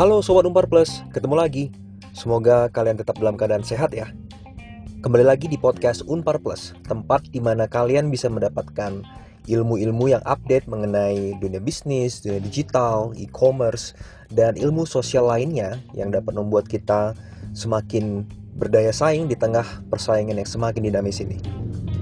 Halo Sobat Umpar Plus, ketemu lagi. Semoga kalian tetap dalam keadaan sehat ya. Kembali lagi di podcast Unpar Plus, tempat di mana kalian bisa mendapatkan ilmu-ilmu yang update mengenai dunia bisnis, dunia digital, e-commerce, dan ilmu sosial lainnya yang dapat membuat kita semakin berdaya saing di tengah persaingan yang semakin dinamis ini.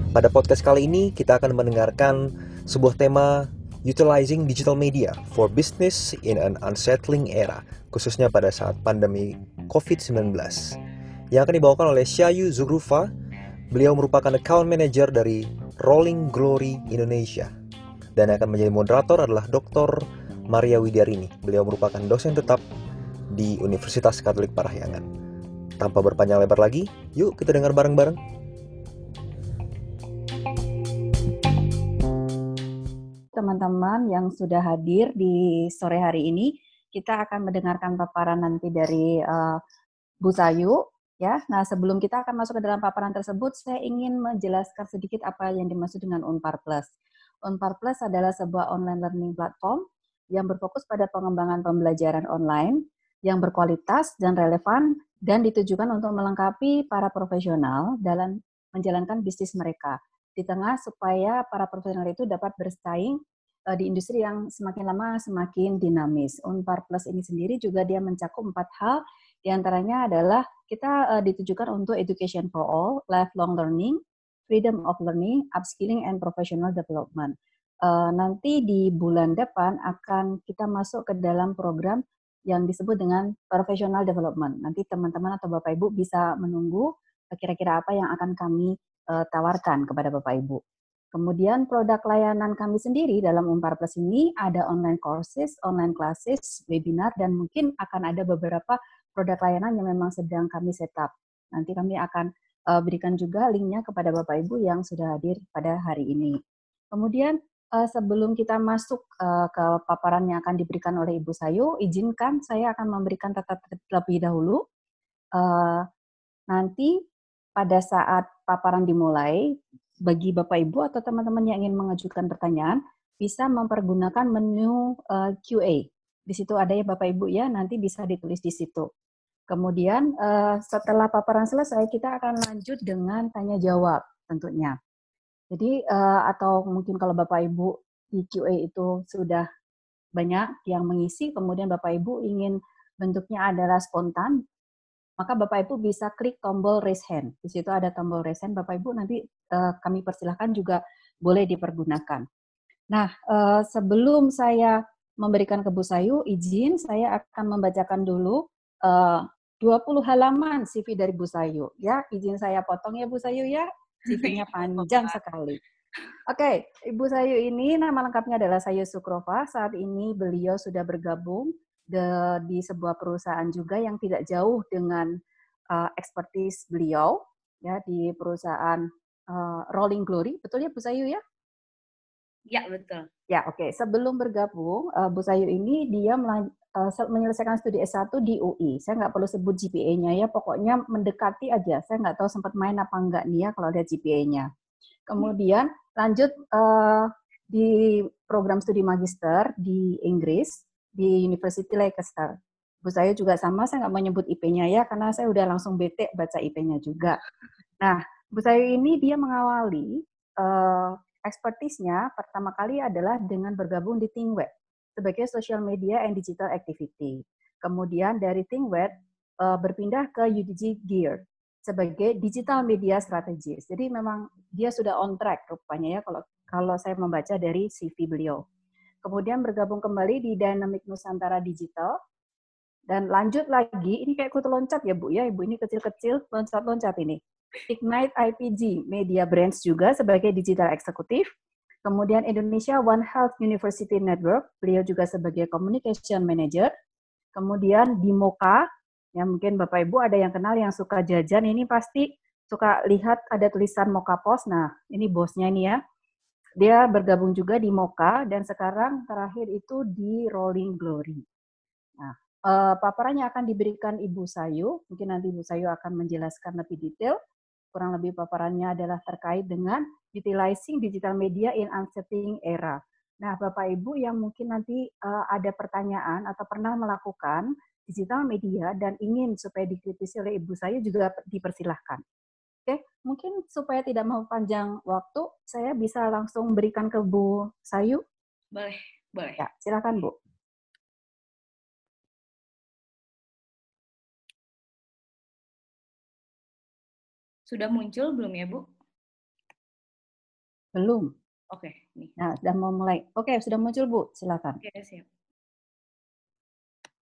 Pada podcast kali ini, kita akan mendengarkan sebuah tema Utilizing Digital Media for Business in an Unsettling Era, khususnya pada saat pandemi COVID-19. Yang akan dibawakan oleh Syayu Zugrufa, beliau merupakan account manager dari Rolling Glory Indonesia. Dan yang akan menjadi moderator adalah Dr. Maria Widyarini. Beliau merupakan dosen tetap di Universitas Katolik Parahyangan. Tanpa berpanjang lebar lagi, yuk kita dengar bareng-bareng teman-teman yang sudah hadir di sore hari ini. Kita akan mendengarkan paparan nanti dari uh, Bu Sayu. Ya, nah sebelum kita akan masuk ke dalam paparan tersebut, saya ingin menjelaskan sedikit apa yang dimaksud dengan Unpar Plus. Unpar Plus adalah sebuah online learning platform yang berfokus pada pengembangan pembelajaran online yang berkualitas dan relevan dan ditujukan untuk melengkapi para profesional dalam menjalankan bisnis mereka di tengah supaya para profesional itu dapat bersaing di industri yang semakin lama semakin dinamis. Unpar Plus ini sendiri juga dia mencakup empat hal, di antaranya adalah kita uh, ditujukan untuk education for all, lifelong learning, freedom of learning, upskilling, and professional development. Uh, nanti di bulan depan akan kita masuk ke dalam program yang disebut dengan professional development. Nanti teman-teman atau Bapak Ibu bisa menunggu kira-kira apa yang akan kami tawarkan kepada Bapak Ibu. Kemudian produk layanan kami sendiri dalam Umpar Plus ini ada online courses, online classes, webinar, dan mungkin akan ada beberapa produk layanan yang memang sedang kami setup. Nanti kami akan uh, berikan juga linknya kepada Bapak Ibu yang sudah hadir pada hari ini. Kemudian uh, sebelum kita masuk uh, ke paparan yang akan diberikan oleh Ibu Sayu, izinkan saya akan memberikan tata terlebih dahulu. Nanti pada saat paparan dimulai, bagi Bapak Ibu atau teman-teman yang ingin mengajukan pertanyaan, bisa mempergunakan menu uh, eh, QA. Di situ ada ya Bapak Ibu ya, nanti bisa ditulis di situ. Kemudian uh, setelah paparan selesai, kita akan lanjut dengan tanya jawab tentunya. Jadi uh, atau mungkin kalau Bapak Ibu di QA itu sudah banyak yang mengisi, kemudian Bapak Ibu ingin bentuknya adalah spontan, maka Bapak Ibu bisa klik tombol raise hand. Di situ ada tombol raise hand, Bapak Ibu nanti uh, kami persilahkan juga boleh dipergunakan. Nah, uh, sebelum saya memberikan ke Bu Sayu, izin saya akan membacakan dulu eh, uh, 20 halaman CV dari Bu Sayu. Ya, izin saya potong ya Bu Sayu ya. CV-nya panjang sekali. Oke, okay, Ibu Sayu ini nama lengkapnya adalah Sayu Sukrova. Saat ini beliau sudah bergabung de, di sebuah perusahaan juga yang tidak jauh dengan uh, expertise beliau ya di perusahaan uh, Rolling Glory. Betul ya Bu Sayu ya? Ya, betul. Ya, oke. Okay. Sebelum bergabung, uh, Bu Sayu ini dia uh, menyelesaikan studi S1 di UI. Saya nggak perlu sebut GPA-nya ya, pokoknya mendekati aja. Saya nggak tahu sempat main apa enggak nih ya kalau lihat GPA-nya. Kemudian lanjut uh, di program studi magister di Inggris di University Leicester. Bu saya juga sama, saya nggak mau nyebut IP-nya ya, karena saya udah langsung bete baca IP-nya juga. Nah, Bu saya ini dia mengawali uh, expertise-nya pertama kali adalah dengan bergabung di ThinkWeb sebagai social media and digital activity. Kemudian dari ThinkWeb uh, berpindah ke UDG Gear sebagai digital media strategis. Jadi memang dia sudah on track rupanya ya kalau kalau saya membaca dari CV beliau kemudian bergabung kembali di Dynamic Nusantara Digital, dan lanjut lagi, ini kayak kutu loncat ya Bu ya, Ibu ini kecil-kecil, loncat-loncat ini. Ignite IPG Media Brands juga sebagai digital eksekutif, kemudian Indonesia One Health University Network, beliau juga sebagai communication manager, kemudian di Moka, ya mungkin Bapak Ibu ada yang kenal yang suka jajan, ini pasti suka lihat ada tulisan Moka Post, nah ini bosnya ini ya, dia bergabung juga di Moka dan sekarang terakhir itu di Rolling Glory. Nah, uh, paparannya akan diberikan Ibu Sayu. Mungkin nanti Ibu Sayu akan menjelaskan lebih detail. Kurang lebih paparannya adalah terkait dengan utilizing digital media in unsettling era. Nah, Bapak Ibu yang mungkin nanti uh, ada pertanyaan atau pernah melakukan digital media dan ingin supaya dikritisi oleh Ibu saya juga dipersilahkan. Oke, mungkin supaya tidak mau panjang waktu, saya bisa langsung berikan ke Bu Sayu. Boleh, boleh. Ya, silakan Bu. Sudah muncul belum ya, Bu? Belum. Oke, nih. Nah, sudah mau mulai. Oke, sudah muncul, Bu. Silakan. Oke, siap.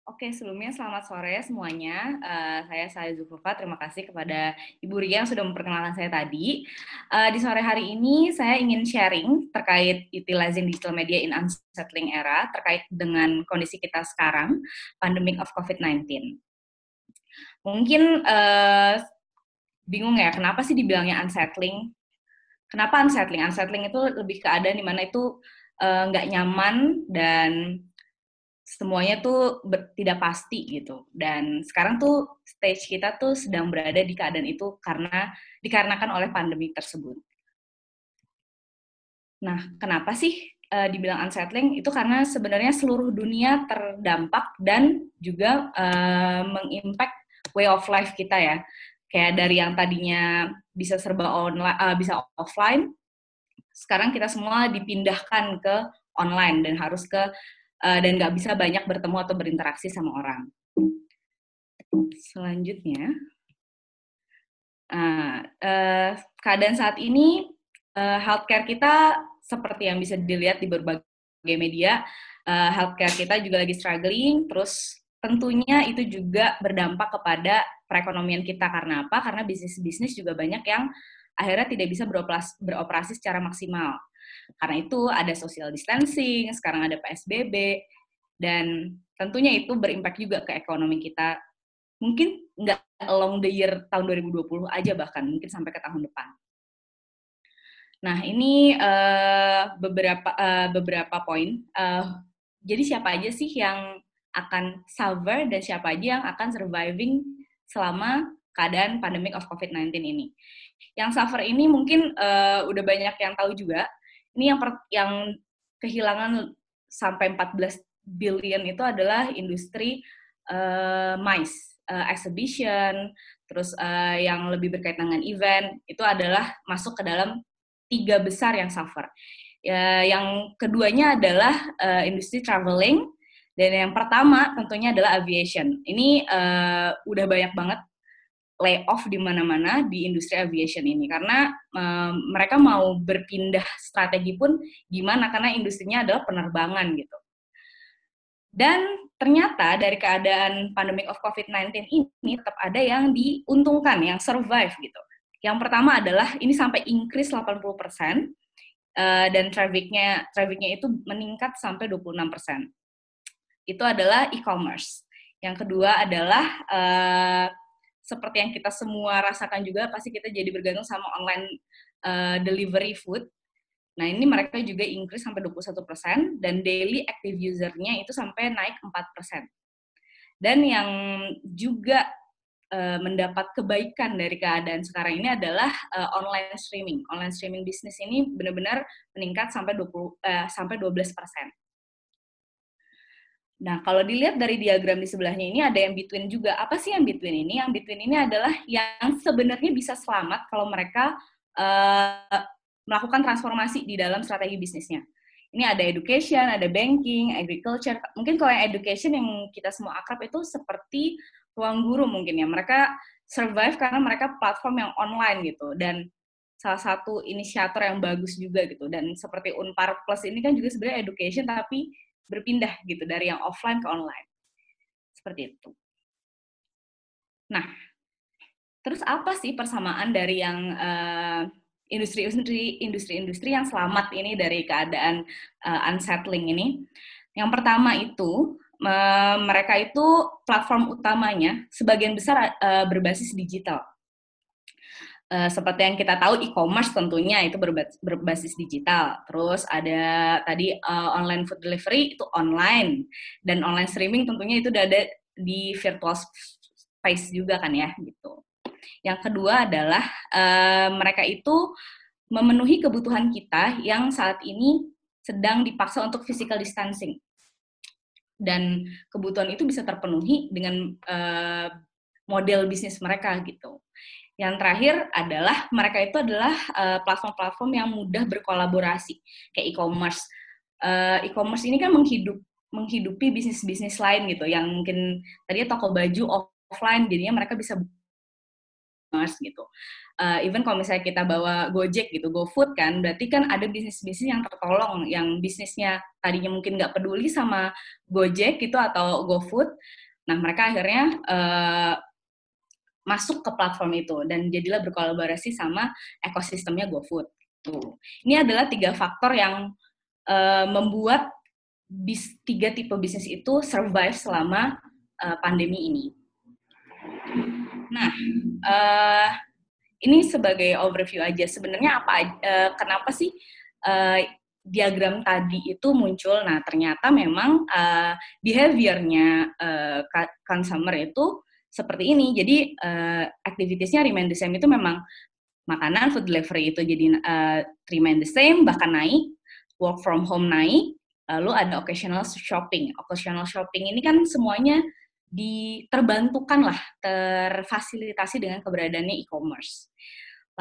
Oke, sebelumnya selamat sore semuanya. Uh, saya Saya Zulfa. Terima kasih kepada Ibu Ria yang sudah memperkenalkan saya tadi. Uh, di sore hari ini saya ingin sharing terkait utilizing digital media in unsettling era terkait dengan kondisi kita sekarang, pandemic of COVID-19. Mungkin uh, bingung ya, kenapa sih dibilangnya unsettling? Kenapa unsettling? Unsettling itu lebih keadaan di mana itu nggak uh, nyaman dan semuanya tuh ber, tidak pasti gitu. Dan sekarang tuh stage kita tuh sedang berada di keadaan itu karena dikarenakan oleh pandemi tersebut. Nah, kenapa sih uh, dibilang unsettling? Itu karena sebenarnya seluruh dunia terdampak dan juga uh, mengimpact way of life kita ya kayak dari yang tadinya bisa serba online uh, bisa offline sekarang kita semua dipindahkan ke online dan harus ke uh, dan nggak bisa banyak bertemu atau berinteraksi sama orang. Selanjutnya uh, uh, keadaan saat ini uh, healthcare kita seperti yang bisa dilihat di berbagai media uh, healthcare kita juga lagi struggling. Terus tentunya itu juga berdampak kepada perekonomian kita. Karena apa? Karena bisnis-bisnis juga banyak yang akhirnya tidak bisa beroperasi, beroperasi secara maksimal. Karena itu ada social distancing, sekarang ada PSBB, dan tentunya itu berimpact juga ke ekonomi kita. Mungkin nggak along the year tahun 2020 aja bahkan, mungkin sampai ke tahun depan. Nah, ini uh, beberapa uh, beberapa poin. Uh, jadi siapa aja sih yang akan suffer dan siapa aja yang akan surviving selama keadaan pandemic of COVID-19 ini. Yang suffer ini mungkin uh, udah banyak yang tahu juga. Ini yang per, yang kehilangan sampai 14 billion itu adalah industri uh, MICE, uh, exhibition, terus uh, yang lebih berkaitan dengan event, itu adalah masuk ke dalam tiga besar yang suffer. Uh, yang keduanya adalah uh, industri traveling, dan yang pertama tentunya adalah aviation. Ini uh, udah banyak banget layoff di mana-mana di industri aviation ini karena um, mereka mau berpindah strategi pun gimana karena industrinya adalah penerbangan gitu. Dan ternyata dari keadaan pandemic of COVID-19 ini tetap ada yang diuntungkan, yang survive gitu. Yang pertama adalah ini sampai increase 80% uh, dan trafficnya trafficnya itu meningkat sampai 26% itu adalah e-commerce. Yang kedua adalah uh, seperti yang kita semua rasakan juga pasti kita jadi bergantung sama online uh, delivery food. Nah, ini mereka juga increase sampai 21% dan daily active user-nya itu sampai naik 4%. Dan yang juga uh, mendapat kebaikan dari keadaan sekarang ini adalah uh, online streaming. Online streaming bisnis ini benar-benar meningkat sampai 20 uh, sampai 12%. Nah, kalau dilihat dari diagram di sebelahnya ini ada yang between juga. Apa sih yang between ini? Yang between ini adalah yang sebenarnya bisa selamat kalau mereka uh, melakukan transformasi di dalam strategi bisnisnya. Ini ada education, ada banking, agriculture. Mungkin kalau yang education yang kita semua akrab itu seperti ruang guru mungkin ya. Mereka survive karena mereka platform yang online gitu. Dan salah satu inisiator yang bagus juga gitu. Dan seperti Unpar Plus ini kan juga sebenarnya education tapi berpindah gitu dari yang offline ke online. Seperti itu. Nah, terus apa sih persamaan dari yang industri industri industri-industri yang selamat ini dari keadaan uh, unsettling ini? Yang pertama itu mereka itu platform utamanya sebagian besar uh, berbasis digital. Uh, seperti yang kita tahu e-commerce tentunya itu berbasis digital. Terus ada tadi uh, online food delivery itu online dan online streaming tentunya itu udah ada di virtual space juga kan ya gitu. Yang kedua adalah uh, mereka itu memenuhi kebutuhan kita yang saat ini sedang dipaksa untuk physical distancing. Dan kebutuhan itu bisa terpenuhi dengan uh, model bisnis mereka gitu. Yang terakhir adalah mereka itu adalah platform-platform uh, yang mudah berkolaborasi kayak e-commerce. Uh, e-commerce ini kan menghidup menghidupi bisnis-bisnis lain gitu yang mungkin tadi toko baju offline jadinya mereka bisa mas gitu. Uh, even kalau misalnya kita bawa Gojek gitu, GoFood kan, berarti kan ada bisnis-bisnis yang tertolong, yang bisnisnya tadinya mungkin nggak peduli sama Gojek gitu atau GoFood, nah mereka akhirnya uh, masuk ke platform itu dan jadilah berkolaborasi sama ekosistemnya GoFood. Tuh. Ini adalah tiga faktor yang uh, membuat bis, tiga tipe bisnis itu survive selama uh, pandemi ini. Nah, uh, ini sebagai overview aja. Sebenarnya apa? Uh, kenapa sih uh, diagram tadi itu muncul? Nah, ternyata memang uh, behaviornya uh, consumer itu seperti ini. Jadi uh, activitiesnya remain the same itu memang makanan food delivery itu jadi uh, remain the same bahkan naik, work from home naik, lalu ada occasional shopping. Occasional shopping ini kan semuanya diterbantukan lah, terfasilitasi dengan keberadaannya e-commerce.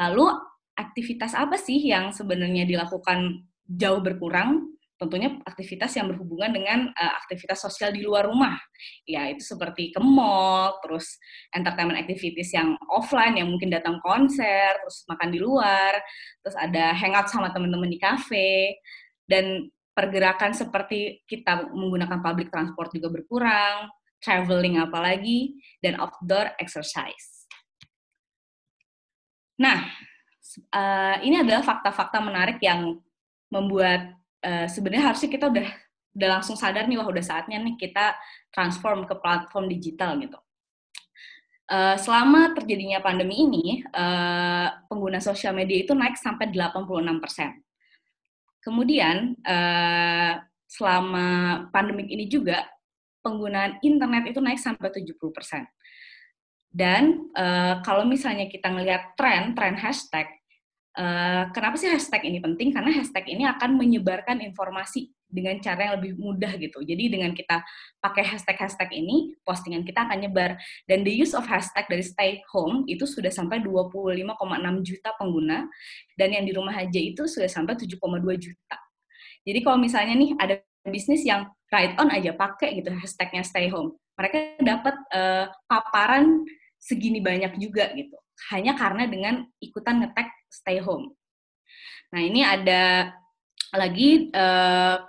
Lalu aktivitas apa sih yang sebenarnya dilakukan jauh berkurang? Tentunya aktivitas yang berhubungan dengan uh, aktivitas sosial di luar rumah. Ya, itu seperti ke mall, terus entertainment activities yang offline, yang mungkin datang konser, terus makan di luar, terus ada hangout sama teman-teman di cafe, dan pergerakan seperti kita menggunakan public transport juga berkurang, traveling apalagi, dan outdoor exercise. Nah, uh, ini adalah fakta-fakta menarik yang membuat uh, sebenarnya harusnya kita udah udah langsung sadar nih wah udah saatnya nih kita transform ke platform digital gitu. Uh, selama terjadinya pandemi ini, uh, pengguna sosial media itu naik sampai 86 persen. Kemudian uh, selama pandemik ini juga penggunaan internet itu naik sampai 70%. Dan uh, kalau misalnya kita ngelihat tren, tren hashtag, uh, kenapa sih hashtag ini penting? Karena hashtag ini akan menyebarkan informasi dengan cara yang lebih mudah gitu. Jadi dengan kita pakai hashtag-hashtag ini, postingan kita akan nyebar. Dan the use of hashtag dari stay home itu sudah sampai 25,6 juta pengguna, dan yang di rumah aja itu sudah sampai 7,2 juta. Jadi kalau misalnya nih ada bisnis yang right on aja pakai gitu hashtagnya stay home. Mereka dapat uh, paparan segini banyak juga gitu. Hanya karena dengan ikutan ngetek stay home. Nah ini ada lagi uh,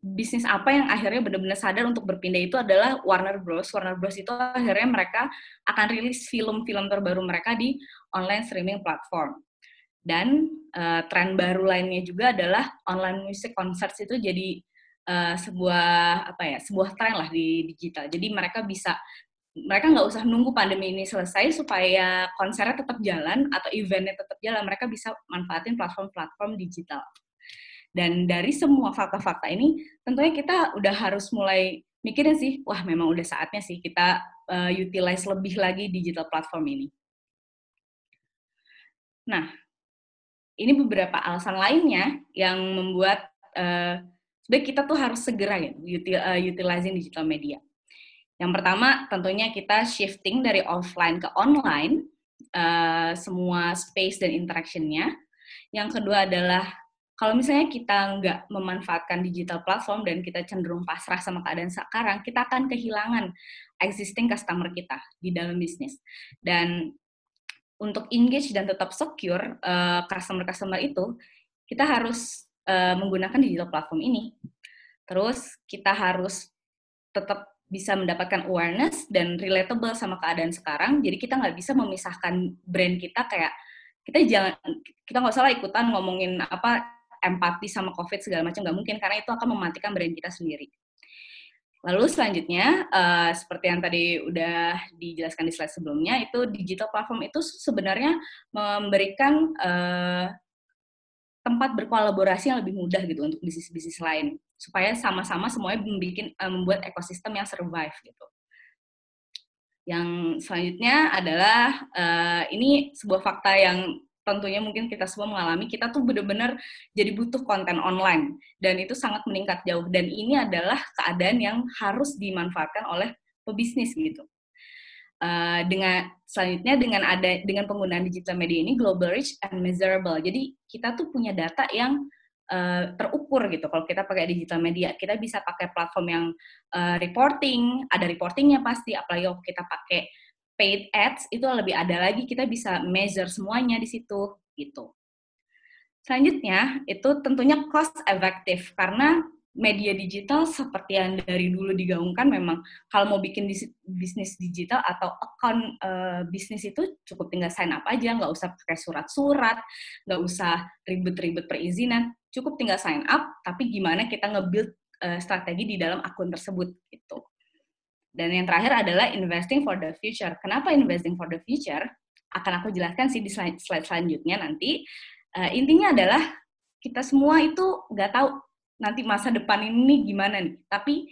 bisnis apa yang akhirnya benar-benar sadar untuk berpindah itu adalah Warner Bros. Warner Bros. itu akhirnya mereka akan rilis film-film terbaru mereka di online streaming platform. Dan uh, tren baru lainnya juga adalah online music concerts itu jadi uh, sebuah apa ya sebuah tren lah di digital. Jadi mereka bisa mereka nggak usah nunggu pandemi ini selesai supaya konsernya tetap jalan atau eventnya tetap jalan. Mereka bisa manfaatin platform-platform digital. Dan dari semua fakta-fakta ini, tentunya kita udah harus mulai mikirin sih, wah memang udah saatnya sih kita uh, utilize lebih lagi digital platform ini. Nah, ini beberapa alasan lainnya yang membuat uh, sebenarnya kita tuh harus segera ya util, uh, utilizing digital media. Yang pertama tentunya kita shifting dari offline ke online, uh, semua space dan interactionnya. Yang kedua adalah kalau misalnya kita nggak memanfaatkan digital platform dan kita cenderung pasrah sama keadaan sekarang, kita akan kehilangan existing customer kita di dalam bisnis. Dan untuk engage dan tetap secure uh, customer-customer itu, kita harus uh, menggunakan digital platform ini. Terus kita harus tetap bisa mendapatkan awareness dan relatable sama keadaan sekarang. Jadi kita nggak bisa memisahkan brand kita kayak kita jangan kita nggak salah ikutan ngomongin apa empati sama covid segala macam nggak mungkin karena itu akan mematikan brand kita sendiri. Lalu selanjutnya, uh, seperti yang tadi udah dijelaskan di slide sebelumnya, itu digital platform itu sebenarnya memberikan uh, tempat berkolaborasi yang lebih mudah gitu untuk bisnis-bisnis lain supaya sama-sama semuanya membuat, uh, membuat ekosistem yang survive gitu. Yang selanjutnya adalah uh, ini sebuah fakta yang tentunya mungkin kita semua mengalami, kita tuh benar-benar jadi butuh konten online dan itu sangat meningkat jauh dan ini adalah keadaan yang harus dimanfaatkan oleh pebisnis gitu. Uh, dengan selanjutnya dengan ada dengan penggunaan digital media ini global reach and measurable. Jadi kita tuh punya data yang uh, terukur gitu. Kalau kita pakai digital media, kita bisa pakai platform yang uh, reporting, ada reportingnya pasti. Apalagi kalau kita pakai paid ads itu lebih ada lagi kita bisa measure semuanya di situ gitu. Selanjutnya itu tentunya cost effective karena media digital seperti yang dari dulu digaungkan memang kalau mau bikin bisnis digital atau account uh, bisnis itu cukup tinggal sign up aja nggak usah pakai surat-surat nggak usah ribet-ribet perizinan cukup tinggal sign up tapi gimana kita nge-build uh, strategi di dalam akun tersebut gitu dan yang terakhir adalah investing for the future. Kenapa investing for the future? Akan aku jelaskan sih di slide, slide selanjutnya nanti. Uh, intinya adalah kita semua itu nggak tahu nanti masa depan ini gimana nih. Tapi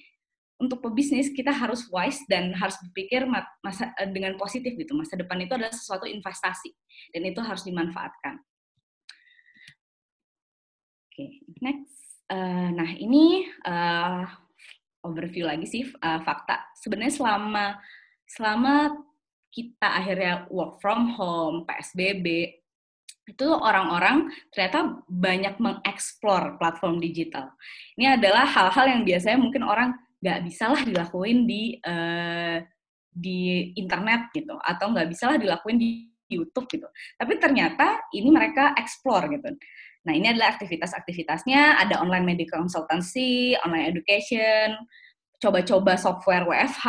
untuk pebisnis kita harus wise dan harus berpikir masa uh, dengan positif gitu. Masa depan itu adalah sesuatu investasi dan itu harus dimanfaatkan. Oke, okay, next. Uh, nah ini uh, overview lagi sih uh, fakta. Sebenarnya selama selama kita akhirnya work from home, PSBB, itu orang-orang ternyata banyak mengeksplor platform digital. Ini adalah hal-hal yang biasanya mungkin orang nggak bisa lah dilakuin di uh, di internet gitu, atau nggak bisa lah dilakuin di YouTube gitu. Tapi ternyata ini mereka explore gitu. Nah, ini adalah aktivitas-aktivitasnya, ada online medical consultancy, online education, coba-coba software WFH,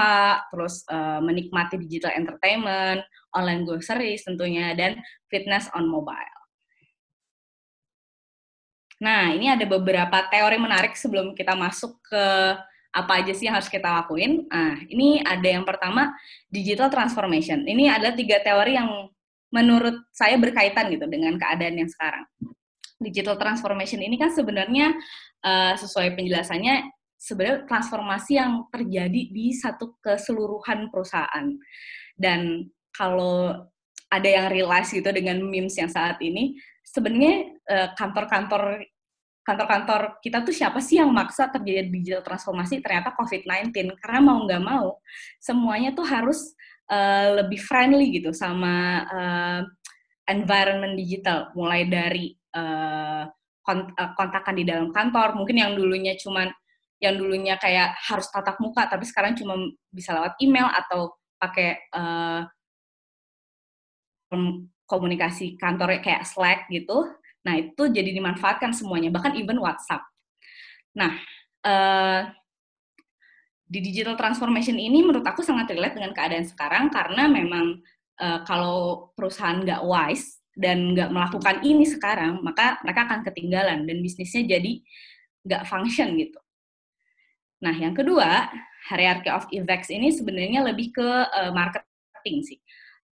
terus uh, menikmati digital entertainment, online groceries tentunya, dan fitness on mobile. Nah, ini ada beberapa teori menarik sebelum kita masuk ke apa aja sih yang harus kita lakuin. Nah, ini ada yang pertama, digital transformation. Ini adalah tiga teori yang menurut saya berkaitan gitu dengan keadaan yang sekarang digital transformation ini kan sebenarnya uh, sesuai penjelasannya sebenarnya transformasi yang terjadi di satu keseluruhan perusahaan. Dan kalau ada yang realize gitu dengan memes yang saat ini, sebenarnya uh, kantor-kantor kantor-kantor kita tuh siapa sih yang maksa terjadi digital transformasi? Ternyata COVID-19 karena mau nggak mau semuanya tuh harus uh, lebih friendly gitu sama uh, environment digital. Mulai dari uh, kontakan di dalam kantor. Mungkin yang dulunya cuman yang dulunya kayak harus tatap muka tapi sekarang cuma bisa lewat email atau pakai uh, komunikasi kantor kayak Slack gitu nah itu jadi dimanfaatkan semuanya bahkan even WhatsApp nah uh, di digital transformation ini menurut aku sangat relate dengan keadaan sekarang karena memang uh, kalau perusahaan nggak wise dan nggak melakukan ini sekarang, maka mereka akan ketinggalan dan bisnisnya jadi nggak function gitu. Nah, yang kedua, hierarchy of effects ini sebenarnya lebih ke uh, marketing sih.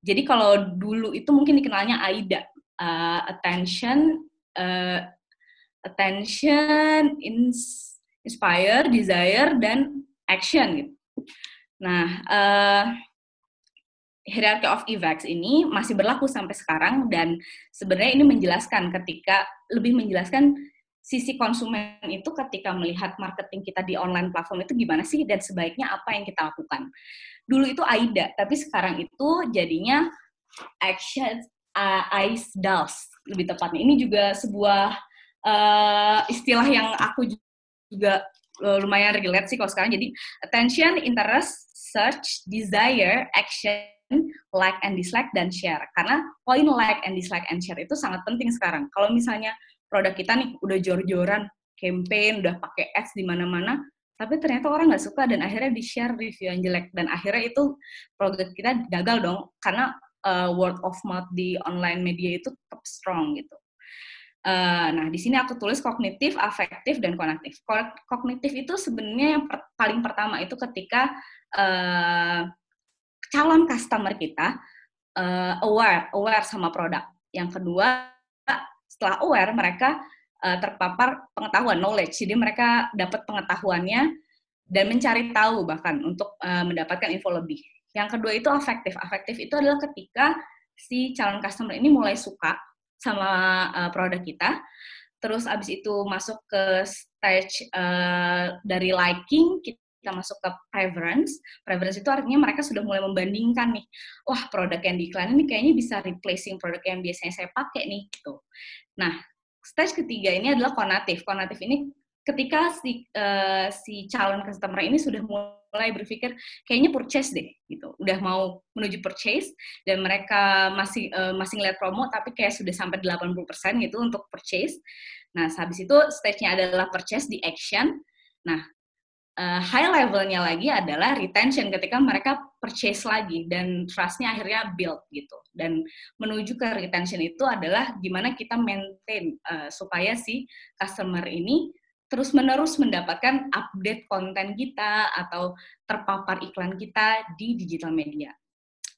Jadi kalau dulu itu mungkin dikenalnya AIDA, uh, attention, uh, attention, ins inspire, desire, dan action gitu. Nah, uh, hierarchy of effects ini masih berlaku sampai sekarang dan sebenarnya ini menjelaskan ketika lebih menjelaskan sisi konsumen itu ketika melihat marketing kita di online platform itu gimana sih dan sebaiknya apa yang kita lakukan. Dulu itu AIDA, tapi sekarang itu jadinya action uh, ice dolls lebih tepatnya. Ini juga sebuah uh, istilah yang aku juga uh, lumayan relate sih kalau sekarang. Jadi attention, interest, search, desire, action, like and dislike dan share. Karena poin like and dislike and share itu sangat penting sekarang. Kalau misalnya produk kita nih udah jor-joran campaign, udah pakai ads di mana-mana, tapi ternyata orang nggak suka dan akhirnya di-share review yang jelek dan akhirnya itu produk kita gagal dong karena uh, word of mouth di online media itu tetap strong gitu. Uh, nah, di sini aku tulis kognitif, afektif, dan konektif. Kognitif itu sebenarnya yang per paling pertama itu ketika uh, calon customer kita uh, aware, aware sama produk. Yang kedua, setelah aware mereka uh, terpapar pengetahuan knowledge. Jadi mereka dapat pengetahuannya dan mencari tahu bahkan untuk uh, mendapatkan info lebih. Yang kedua itu afektif. Afektif itu adalah ketika si calon customer ini mulai suka sama uh, produk kita. Terus abis itu masuk ke stage uh, dari liking, kita masuk ke preference. Preference itu artinya mereka sudah mulai membandingkan nih, wah produk yang diiklan ini kayaknya bisa replacing produk yang biasanya saya pakai nih. Gitu. Nah, stage ketiga ini adalah konatif. Konatif ini ketika si uh, si calon customer ini sudah mulai berpikir kayaknya purchase deh gitu udah mau menuju purchase dan mereka masih uh, masih ngeliat promo tapi kayak sudah sampai 80% gitu untuk purchase nah habis itu stage-nya adalah purchase di action nah uh, high levelnya lagi adalah retention ketika mereka purchase lagi dan trustnya akhirnya build gitu dan menuju ke retention itu adalah gimana kita maintain uh, supaya si customer ini terus-menerus mendapatkan update konten kita atau terpapar iklan kita di digital media.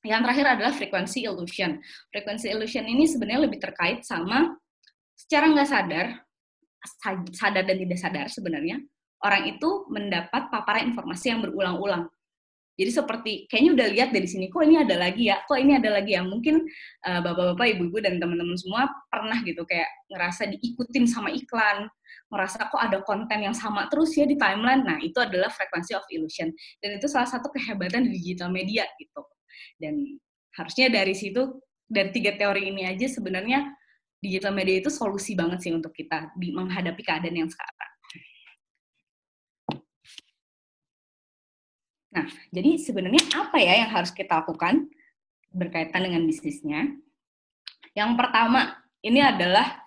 Yang terakhir adalah frekuensi illusion. Frekuensi illusion ini sebenarnya lebih terkait sama secara nggak sadar, sadar dan tidak sadar sebenarnya, orang itu mendapat paparan informasi yang berulang-ulang. Jadi seperti kayaknya udah lihat dari sini kok ini ada lagi ya, kok ini ada lagi ya. Mungkin uh, bapak-bapak, ibu-ibu dan teman-teman semua pernah gitu kayak ngerasa diikutin sama iklan, merasa kok ada konten yang sama terus ya di timeline. Nah, itu adalah frekuensi of illusion. Dan itu salah satu kehebatan di digital media gitu. Dan harusnya dari situ dari tiga teori ini aja sebenarnya digital media itu solusi banget sih untuk kita menghadapi keadaan yang sekarang. Nah, jadi sebenarnya apa ya yang harus kita lakukan berkaitan dengan bisnisnya? Yang pertama, ini adalah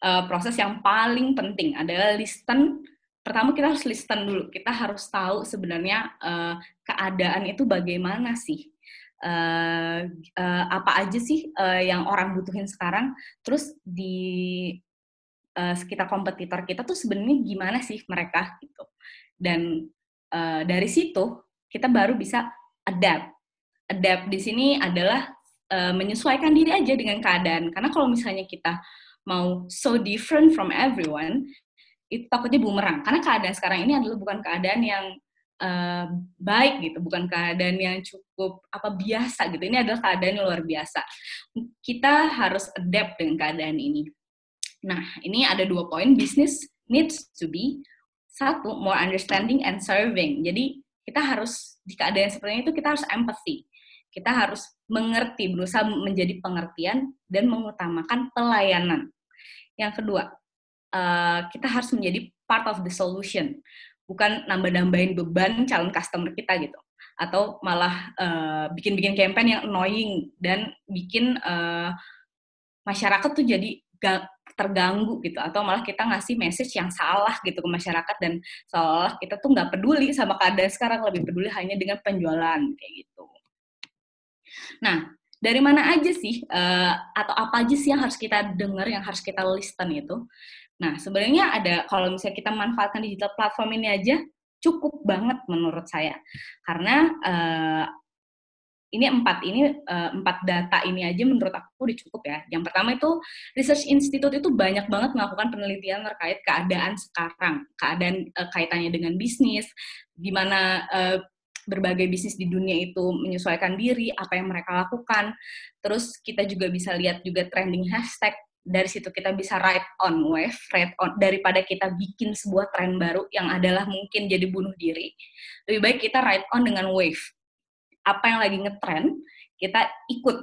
uh, proses yang paling penting adalah listen. Pertama kita harus listen dulu. Kita harus tahu sebenarnya uh, keadaan itu bagaimana sih. Uh, uh, apa aja sih uh, yang orang butuhin sekarang? Terus di uh, sekitar kompetitor kita tuh sebenarnya gimana sih mereka gitu. Dan uh, dari situ kita baru bisa adapt. Adapt di sini adalah uh, menyesuaikan diri aja dengan keadaan. Karena kalau misalnya kita mau so different from everyone, itu takutnya bumerang. Karena keadaan sekarang ini adalah bukan keadaan yang uh, baik gitu, bukan keadaan yang cukup apa biasa gitu. Ini adalah keadaan yang luar biasa. Kita harus adapt dengan keadaan ini. Nah, ini ada dua poin. Business needs to be satu more understanding and serving. Jadi kita harus di keadaan seperti itu kita harus empathy. Kita harus mengerti berusaha menjadi pengertian dan mengutamakan pelayanan. Yang kedua uh, kita harus menjadi part of the solution. Bukan nambah-nambahin beban calon customer kita gitu. Atau malah uh, bikin-bikin campaign yang annoying dan bikin uh, masyarakat tuh jadi terganggu gitu atau malah kita ngasih message yang salah gitu ke masyarakat dan seolah kita tuh nggak peduli sama keadaan sekarang lebih peduli hanya dengan penjualan kayak gitu. Nah dari mana aja sih uh, atau apa aja sih yang harus kita dengar yang harus kita listen itu? Nah sebenarnya ada kalau misalnya kita manfaatkan digital platform ini aja cukup banget menurut saya karena uh, ini empat ini uh, empat data ini aja menurut aku udah cukup ya. Yang pertama itu Research Institute itu banyak banget melakukan penelitian terkait keadaan sekarang, keadaan uh, kaitannya dengan bisnis, gimana uh, berbagai bisnis di dunia itu menyesuaikan diri, apa yang mereka lakukan. Terus kita juga bisa lihat juga trending hashtag dari situ kita bisa ride on wave, ride on daripada kita bikin sebuah tren baru yang adalah mungkin jadi bunuh diri. Lebih baik kita ride on dengan wave apa yang lagi ngetren kita ikut.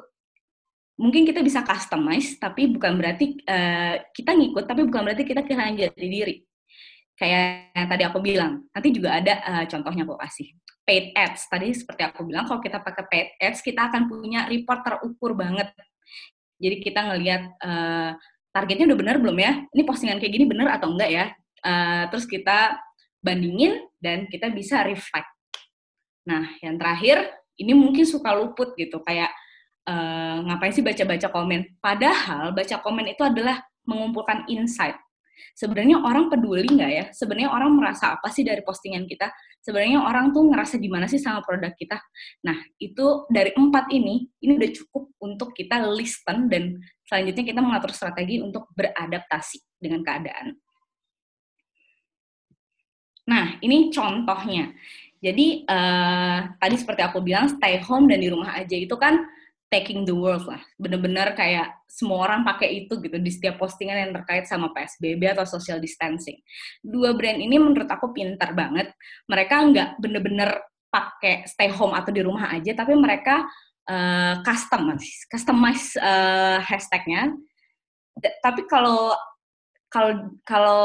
Mungkin kita bisa customize tapi bukan berarti uh, kita ngikut tapi bukan berarti kita kehilangan jati diri. Kayak yang tadi aku bilang nanti juga ada uh, contohnya aku kasih paid ads. Tadi seperti aku bilang kalau kita pakai paid ads kita akan punya report terukur banget. Jadi kita ngelihat uh, targetnya udah benar belum ya? Ini postingan kayak gini benar atau enggak ya? Uh, terus kita bandingin dan kita bisa reflect. Nah yang terakhir ini mungkin suka luput gitu kayak uh, ngapain sih baca-baca komen? Padahal baca komen itu adalah mengumpulkan insight. Sebenarnya orang peduli nggak ya? Sebenarnya orang merasa apa sih dari postingan kita? Sebenarnya orang tuh ngerasa gimana sih sama produk kita? Nah itu dari empat ini ini udah cukup untuk kita listen dan selanjutnya kita mengatur strategi untuk beradaptasi dengan keadaan. Nah ini contohnya jadi uh, tadi seperti aku bilang stay home dan di rumah aja itu kan taking the world lah. Bener-bener kayak semua orang pakai itu gitu di setiap postingan yang terkait sama PSBB atau social distancing. Dua brand ini menurut aku pintar banget. Mereka nggak bener-bener pakai stay home atau di rumah aja, tapi mereka uh, custom, customize uh, hashtagnya. Tapi kalau kalau kalau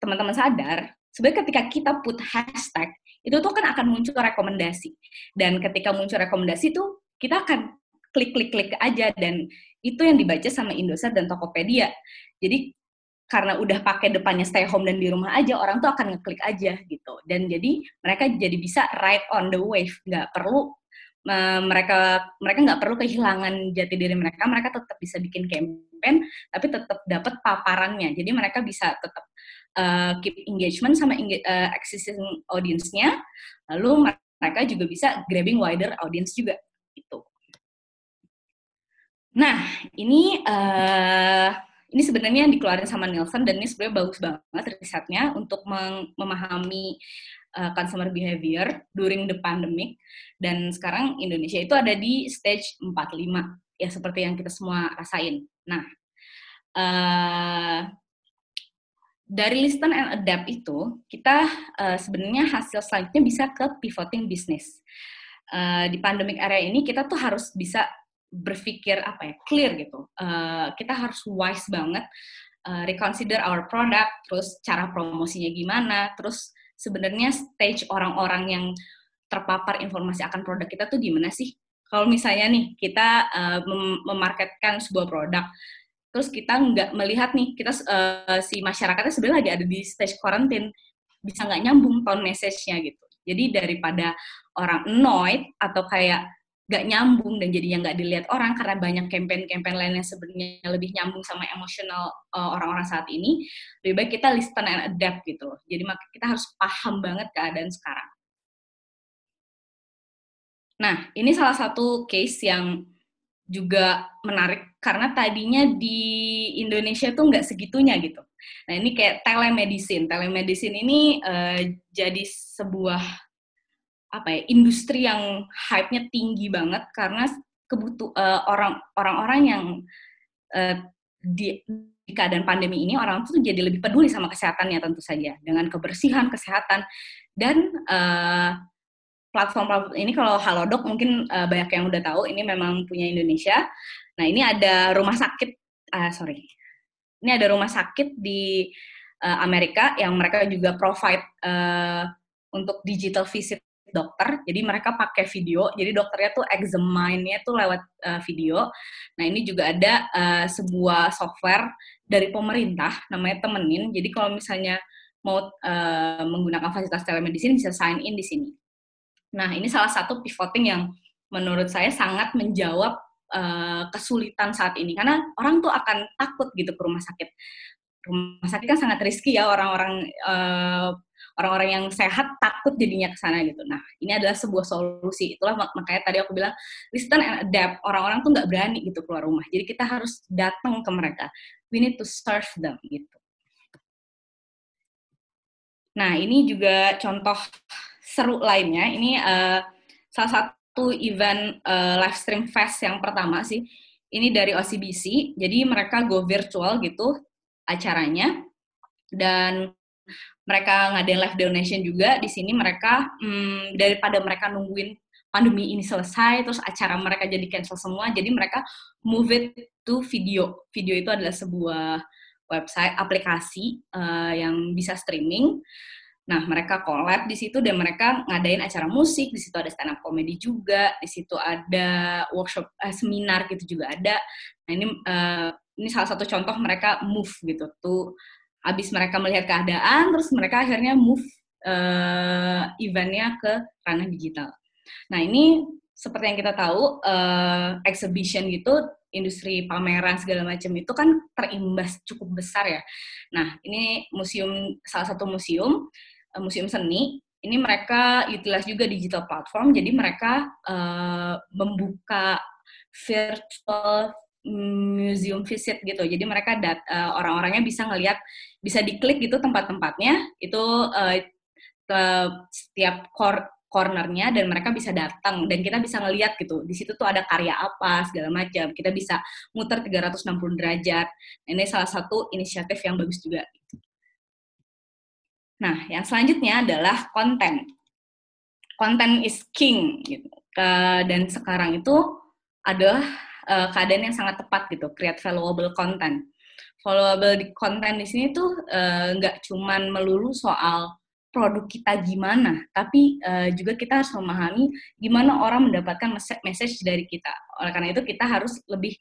teman-teman sadar, sebenarnya ketika kita put hashtag itu tuh kan akan muncul rekomendasi. Dan ketika muncul rekomendasi tuh kita akan klik klik klik aja. Dan itu yang dibaca sama Indosat dan Tokopedia. Jadi karena udah pakai depannya stay home dan di rumah aja orang tuh akan ngeklik aja gitu. Dan jadi mereka jadi bisa ride on the wave. Nggak perlu uh, mereka mereka nggak perlu kehilangan jati diri mereka. Mereka tetap bisa bikin campaign tapi tetap dapat paparannya. Jadi mereka bisa tetap uh, keep engagement sama uh, existing audience-nya. Lalu mereka juga bisa grabbing wider audience juga gitu. Nah, ini uh, ini sebenarnya yang dikeluarin sama Nielsen dan ini sebenarnya bagus banget risetnya untuk memahami uh, consumer behavior during the pandemic. Dan sekarang Indonesia itu ada di stage 45 ya seperti yang kita semua rasain. Nah, dari listen and adapt itu kita uh, sebenarnya hasil selanjutnya bisa ke pivoting business. Uh, di pandemic area ini kita tuh harus bisa berpikir apa ya clear gitu uh, kita harus wise banget uh, reconsider our product terus cara promosinya gimana terus sebenarnya stage orang-orang yang terpapar informasi akan produk kita tuh gimana sih kalau misalnya nih kita uh, mem memarketkan sebuah produk terus kita nggak melihat nih kita uh, si masyarakatnya sebenarnya lagi ada di stage quarantine. Bisa nggak nyambung tone message-nya gitu. Jadi daripada orang annoyed atau kayak gak nyambung dan jadinya nggak dilihat orang karena banyak campaign-campaign lain yang sebenarnya lebih nyambung sama emosional uh, orang-orang saat ini lebih baik kita listen and adapt gitu jadi maka kita harus paham banget keadaan sekarang. Nah ini salah satu case yang juga menarik karena tadinya di Indonesia tuh nggak segitunya gitu. Nah ini kayak telemedicine. Telemedicine ini uh, jadi sebuah apa ya industri yang hype-nya tinggi banget karena kebutuh uh, orang orang-orang yang uh, di, di keadaan pandemi ini orang tuh jadi lebih peduli sama kesehatannya tentu saja. Dengan kebersihan kesehatan dan uh, platform ini kalau Halodoc mungkin uh, banyak yang udah tahu ini memang punya Indonesia. Nah ini ada rumah sakit uh, sorry ini ada rumah sakit di uh, Amerika yang mereka juga provide uh, untuk digital visit dokter, jadi mereka pakai video, jadi dokternya tuh examine-nya tuh lewat uh, video. Nah ini juga ada uh, sebuah software dari pemerintah, namanya Temenin. Jadi kalau misalnya mau uh, menggunakan fasilitas telemedicine bisa sign in di sini. Nah ini salah satu pivoting yang menurut saya sangat menjawab uh, kesulitan saat ini karena orang tuh akan takut gitu ke rumah sakit. Rumah sakit kan sangat riski ya orang-orang uh, orang-orang yang sehat takut jadinya ke sana gitu. Nah, ini adalah sebuah solusi. Itulah mak makanya tadi aku bilang listen and adapt. Orang-orang tuh nggak berani gitu keluar rumah. Jadi kita harus datang ke mereka. We need to serve them gitu. Nah, ini juga contoh seru lainnya. Ini uh, salah satu event uh, live stream fest yang pertama sih. Ini dari OCBC. Jadi mereka go virtual gitu acaranya. Dan mereka ngadain live donation juga di sini mereka hmm, daripada mereka nungguin pandemi ini selesai terus acara mereka jadi cancel semua jadi mereka move it to video video itu adalah sebuah website aplikasi uh, yang bisa streaming nah mereka collab di situ dan mereka ngadain acara musik di situ ada stand up comedy juga di situ ada workshop uh, seminar gitu juga ada nah ini uh, ini salah satu contoh mereka move gitu tuh habis mereka melihat keadaan terus mereka akhirnya move uh, eventnya ke ranah digital. Nah ini seperti yang kita tahu uh, exhibition gitu industri pameran segala macam itu kan terimbas cukup besar ya. Nah ini museum salah satu museum uh, museum seni ini mereka utilize juga digital platform jadi mereka uh, membuka virtual museum visit gitu. Jadi mereka uh, orang-orangnya bisa ngelihat, bisa diklik gitu tempat-tempatnya. Itu uh, ke setiap core cornernya dan mereka bisa datang dan kita bisa ngeliat gitu di situ tuh ada karya apa segala macam kita bisa muter 360 derajat ini salah satu inisiatif yang bagus juga nah yang selanjutnya adalah konten konten is king gitu dan sekarang itu adalah uh, keadaan yang sangat tepat gitu create valuable content valuable di konten di sini tuh eh, nggak cuman melulu soal produk kita gimana, tapi uh, juga kita harus memahami gimana orang mendapatkan message dari kita. Oleh karena itu kita harus lebih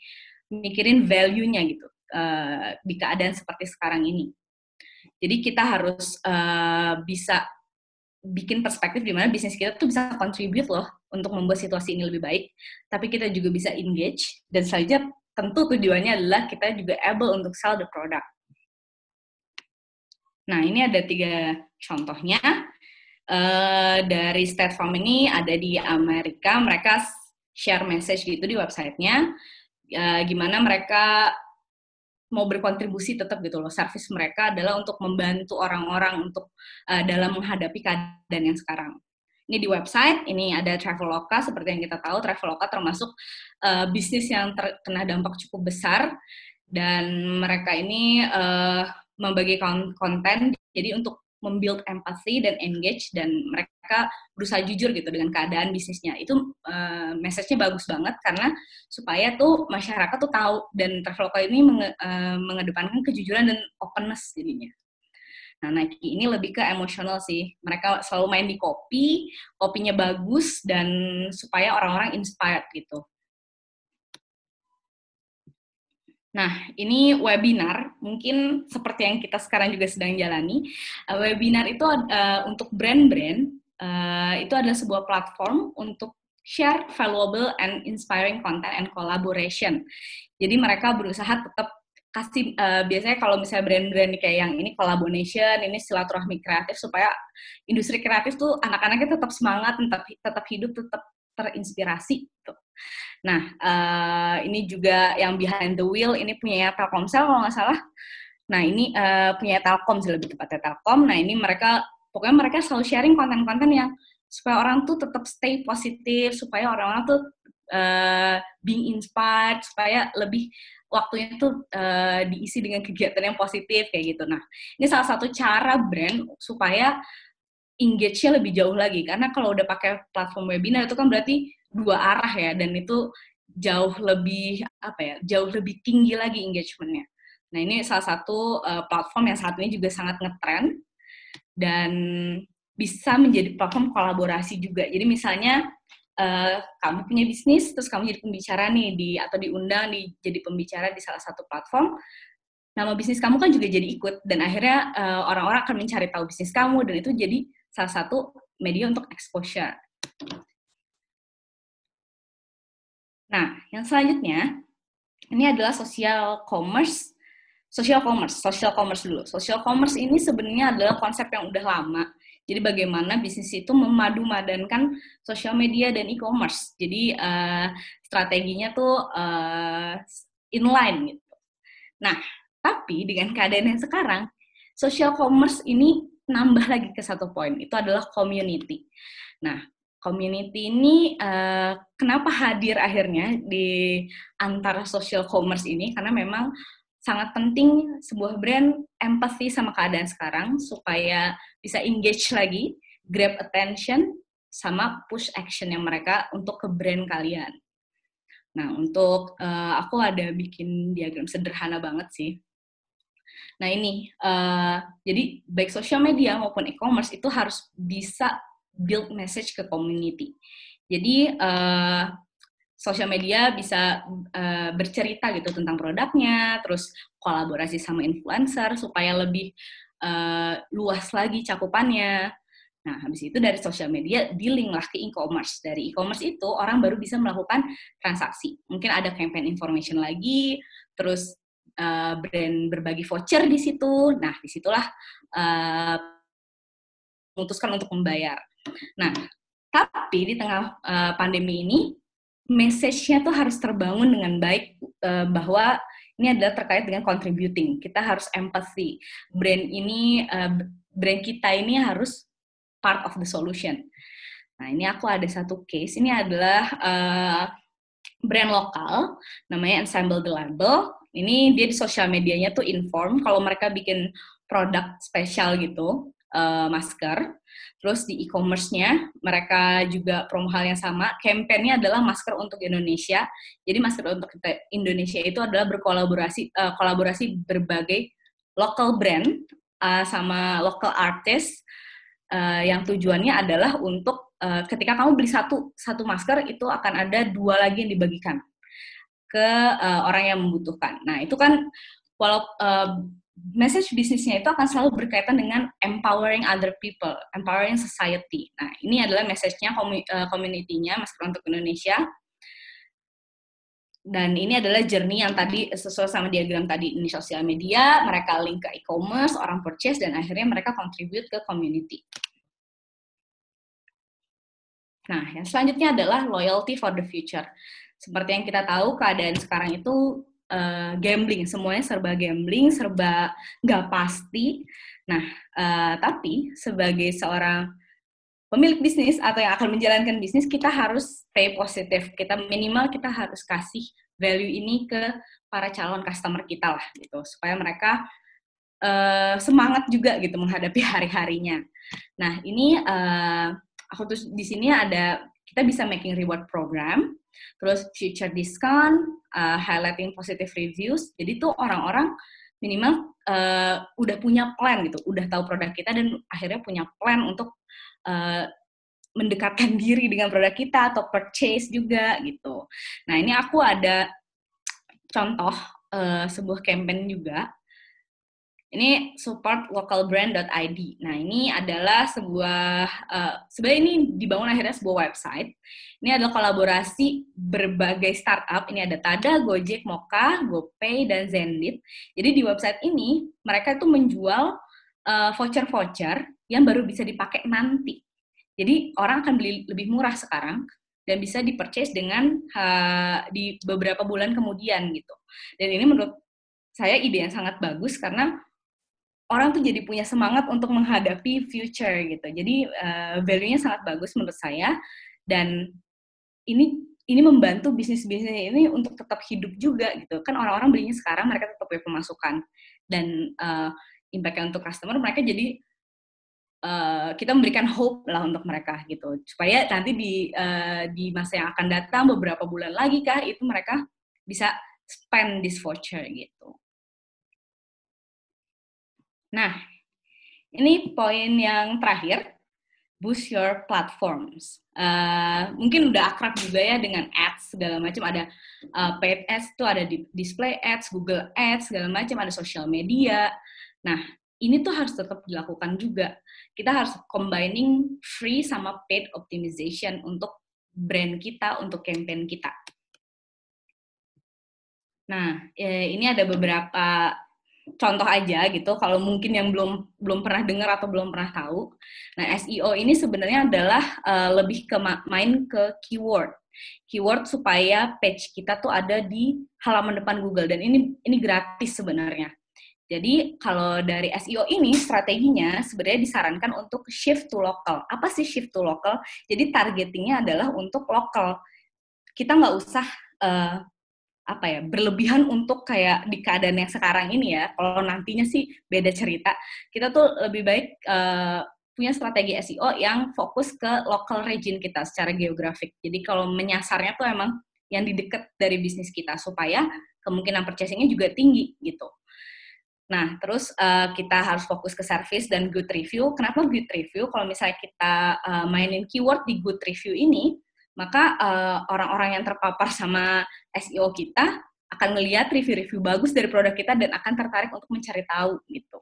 mikirin value-nya gitu uh, di keadaan seperti sekarang ini. Jadi kita harus uh, bisa bikin perspektif di mana bisnis kita tuh bisa contribute loh untuk membuat situasi ini lebih baik, tapi kita juga bisa engage dan saja tentu tujuannya adalah kita juga able untuk sell the product. Nah, ini ada tiga contohnya. Uh, dari State Farm ini ada di Amerika, mereka share message gitu di websitenya, uh, gimana mereka mau berkontribusi tetap gitu loh. Service mereka adalah untuk membantu orang-orang untuk uh, dalam menghadapi keadaan yang sekarang. Ini di website, ini ada Traveloka, seperti yang kita tahu, Traveloka termasuk uh, bisnis yang terkena dampak cukup besar, dan mereka ini uh, membagi konten jadi untuk membuild empathy dan engage dan mereka berusaha jujur gitu dengan keadaan bisnisnya itu uh, message-nya bagus banget karena supaya tuh masyarakat tuh tahu dan Traveloka ini menge, uh, mengedepankan kejujuran dan openness jadinya. Nah, Nike ini lebih ke emosional sih. Mereka selalu main di kopi, kopinya bagus dan supaya orang-orang inspired gitu. Nah, ini webinar, mungkin seperti yang kita sekarang juga sedang jalani. Uh, webinar itu uh, untuk brand-brand, uh, itu adalah sebuah platform untuk share valuable and inspiring content and collaboration. Jadi mereka berusaha tetap kasih, uh, biasanya kalau misalnya brand-brand kayak yang ini collaboration, ini silaturahmi kreatif, supaya industri kreatif tuh anak-anaknya tetap semangat, tetap, tetap hidup, tetap terinspirasi. Gitu. Nah, uh, ini juga yang behind the wheel ini punya Telkomsel kalau nggak salah. Nah, ini uh, punya Telkom lebih tepatnya Telkom. Nah, ini mereka pokoknya mereka selalu sharing konten-konten yang supaya orang tuh tetap stay positif, supaya orang-orang tuh uh, being inspired, supaya lebih waktunya tuh uh, diisi dengan kegiatan yang positif kayak gitu. Nah, ini salah satu cara brand supaya engage-nya lebih jauh lagi karena kalau udah pakai platform webinar itu kan berarti dua arah ya dan itu jauh lebih apa ya jauh lebih tinggi lagi engagementnya. Nah ini salah satu uh, platform yang saat ini juga sangat ngetren dan bisa menjadi platform kolaborasi juga. Jadi misalnya uh, kamu punya bisnis terus kamu jadi pembicara nih di atau diundang di jadi pembicara di salah satu platform nama bisnis kamu kan juga jadi ikut dan akhirnya uh, orang-orang akan mencari tahu bisnis kamu dan itu jadi salah satu media untuk exposure. Nah, yang selanjutnya ini adalah social commerce. Social commerce, social commerce dulu. Social commerce ini sebenarnya adalah konsep yang udah lama. Jadi bagaimana bisnis itu memadu-madankan sosial media dan e-commerce. Jadi uh, strateginya tuh uh, inline gitu. Nah, tapi dengan keadaan yang sekarang, social commerce ini nambah lagi ke satu poin. Itu adalah community. Nah, community ini uh, kenapa hadir akhirnya di antara social commerce ini karena memang sangat penting sebuah brand empathy sama keadaan sekarang supaya bisa engage lagi, grab attention sama push action yang mereka untuk ke brand kalian. Nah, untuk uh, aku ada bikin diagram sederhana banget sih. Nah, ini uh, jadi baik social media maupun e-commerce itu harus bisa build message ke community. Jadi uh, sosial media bisa uh, bercerita gitu tentang produknya, terus kolaborasi sama influencer supaya lebih uh, luas lagi cakupannya. Nah, habis itu dari sosial media dealing lah ke e-commerce. Dari e-commerce itu orang baru bisa melakukan transaksi. Mungkin ada campaign information lagi, terus uh, brand berbagi voucher di situ. Nah, di situlah uh, memutuskan untuk membayar. Nah, tapi di tengah uh, pandemi ini, message-nya tuh harus terbangun dengan baik uh, bahwa ini adalah terkait dengan contributing. Kita harus empathy. Brand ini, uh, brand kita ini harus part of the solution. Nah, ini aku ada satu case. Ini adalah uh, brand lokal, namanya Ensemble The Label. Ini dia di sosial medianya tuh inform kalau mereka bikin produk spesial gitu, uh, masker. Terus di e-commerce-nya mereka juga promo hal yang sama. Campaign-nya adalah masker untuk Indonesia. Jadi masker untuk Indonesia itu adalah berkolaborasi uh, kolaborasi berbagai local brand uh, sama local artist uh, yang tujuannya adalah untuk uh, ketika kamu beli satu satu masker itu akan ada dua lagi yang dibagikan ke uh, orang yang membutuhkan. Nah itu kan walau uh, message bisnisnya itu akan selalu berkaitan dengan empowering other people, empowering society. Nah, ini adalah message-nya community-nya Masker untuk Indonesia. Dan ini adalah journey yang tadi sesuai sama diagram tadi ini sosial media, mereka link ke e-commerce, orang purchase, dan akhirnya mereka contribute ke community. Nah, yang selanjutnya adalah loyalty for the future. Seperti yang kita tahu, keadaan sekarang itu uh, gambling, semuanya serba gambling, serba nggak pasti. Nah, uh, tapi sebagai seorang pemilik bisnis atau yang akan menjalankan bisnis, kita harus stay positif. Kita minimal kita harus kasih value ini ke para calon customer kita lah, gitu, supaya mereka uh, semangat juga gitu menghadapi hari-harinya. Nah, ini uh, aku tuh di sini ada kita bisa making reward program terus future discount, uh, highlighting positive reviews. Jadi tuh orang-orang minimal uh, udah punya plan gitu, udah tahu produk kita dan akhirnya punya plan untuk uh, mendekatkan diri dengan produk kita atau purchase juga gitu. Nah ini aku ada contoh uh, sebuah campaign juga ini support localbrand.id. Nah, ini adalah sebuah uh, sebenarnya ini dibangun akhirnya sebuah website. Ini adalah kolaborasi berbagai startup. Ini ada Tada, Gojek, Moka, GoPay dan Zendit. Jadi di website ini mereka itu menjual uh, voucher-voucher yang baru bisa dipakai nanti. Jadi orang akan beli lebih murah sekarang dan bisa di-purchase dengan uh, di beberapa bulan kemudian gitu. Dan ini menurut saya ide yang sangat bagus karena orang tuh jadi punya semangat untuk menghadapi future gitu. Jadi uh, value-nya sangat bagus menurut saya dan ini ini membantu bisnis-bisnis ini untuk tetap hidup juga gitu. Kan orang-orang belinya sekarang mereka tetap punya pemasukan dan uh, impact untuk customer mereka jadi uh, kita memberikan hope lah untuk mereka gitu supaya nanti di uh, di masa yang akan datang beberapa bulan lagi kah itu mereka bisa spend this voucher gitu. Nah, ini poin yang terakhir, boost your platforms. Uh, mungkin udah akrab juga ya dengan ads segala macam ada uh, paid ads tuh ada di display ads, Google ads segala macam ada social media. Nah, ini tuh harus tetap dilakukan juga. Kita harus combining free sama paid optimization untuk brand kita, untuk campaign kita. Nah, eh, ini ada beberapa contoh aja gitu kalau mungkin yang belum belum pernah dengar atau belum pernah tahu. Nah, SEO ini sebenarnya adalah uh, lebih ke main ke keyword. Keyword supaya page kita tuh ada di halaman depan Google dan ini ini gratis sebenarnya. Jadi kalau dari SEO ini strateginya sebenarnya disarankan untuk shift to local. Apa sih shift to local? Jadi targetingnya adalah untuk lokal. Kita nggak usah uh, apa ya berlebihan untuk kayak di keadaan yang sekarang ini ya kalau nantinya sih beda cerita kita tuh lebih baik uh, punya strategi SEO yang fokus ke local region kita secara geografik jadi kalau menyasarnya tuh emang yang di dekat dari bisnis kita supaya kemungkinan purchasingnya juga tinggi gitu Nah, terus uh, kita harus fokus ke service dan good review. Kenapa good review? Kalau misalnya kita uh, mainin keyword di good review ini, maka uh, orang-orang yang terpapar sama SEO kita akan melihat review-review bagus dari produk kita dan akan tertarik untuk mencari tahu gitu.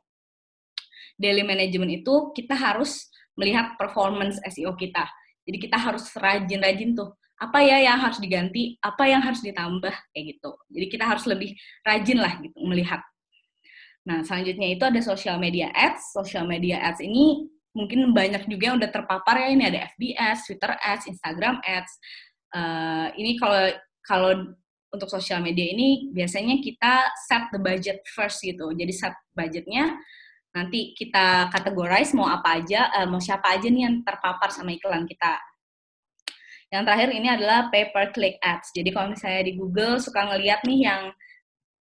Daily management itu kita harus melihat performance SEO kita. Jadi kita harus rajin-rajin tuh apa ya yang harus diganti, apa yang harus ditambah kayak gitu. Jadi kita harus lebih rajin lah gitu melihat. Nah, selanjutnya itu ada social media ads. Social media ads ini mungkin banyak juga yang udah terpapar ya ini ada FBS, Twitter Ads, Instagram Ads. Uh, ini kalau kalau untuk sosial media ini biasanya kita set the budget first gitu. Jadi set budgetnya nanti kita categorize mau apa aja, uh, mau siapa aja nih yang terpapar sama iklan kita. Yang terakhir ini adalah pay per click ads. Jadi kalau misalnya di Google suka ngeliat nih yang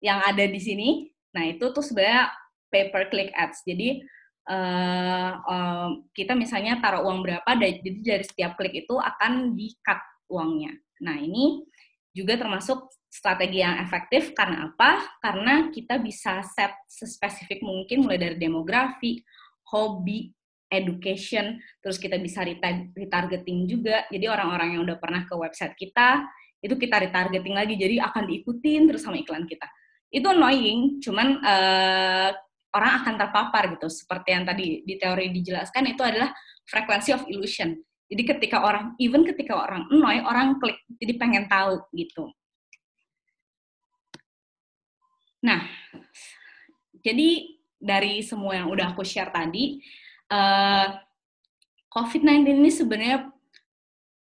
yang ada di sini, nah itu tuh sebenarnya pay per click ads. Jadi uh, uh, kita misalnya taruh uang berapa, jadi dari setiap klik itu akan di-cut uangnya. Nah ini juga termasuk strategi yang efektif karena apa? Karena kita bisa set sespesifik mungkin mulai dari demografi, hobi, education, terus kita bisa retargeting juga. Jadi orang-orang yang udah pernah ke website kita, itu kita retargeting lagi, jadi akan diikutin terus sama iklan kita. Itu annoying, cuman uh, orang akan terpapar gitu. Seperti yang tadi di teori dijelaskan, itu adalah frequency of illusion. Jadi ketika orang, even ketika orang annoy, orang klik, jadi pengen tahu gitu. Nah, jadi dari semua yang udah aku share tadi, uh, COVID-19 ini sebenarnya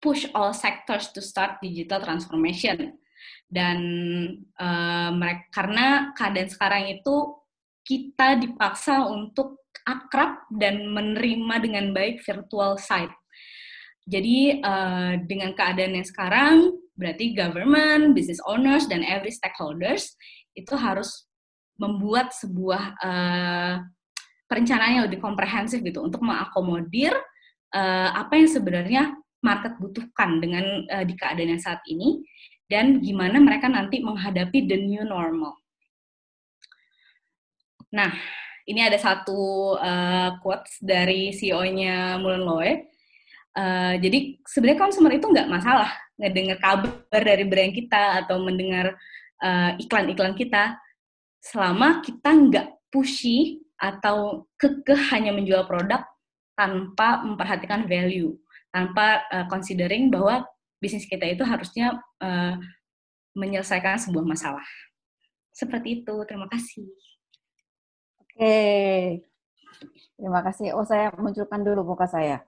push all sectors to start digital transformation. Dan uh, mereka, karena keadaan sekarang itu kita dipaksa untuk akrab dan menerima dengan baik virtual site. Jadi uh, dengan keadaan yang sekarang, berarti government, business owners, dan every stakeholders itu harus membuat sebuah uh, perencanaan yang lebih komprehensif gitu untuk mengakomodir uh, apa yang sebenarnya market butuhkan dengan uh, di keadaan yang saat ini dan gimana mereka nanti menghadapi the new normal. Nah, ini ada satu uh, quotes dari CEO-nya Mulan Loe. Uh, jadi sebenarnya consumer itu nggak masalah ngedengar kabar dari brand kita atau mendengar uh, iklan-iklan kita selama kita nggak pushy atau kekeh hanya menjual produk tanpa memperhatikan value, tanpa uh, considering bahwa bisnis kita itu harusnya uh, menyelesaikan sebuah masalah. Seperti itu. Terima kasih. Oke. Terima kasih. Oh, saya munculkan dulu muka saya.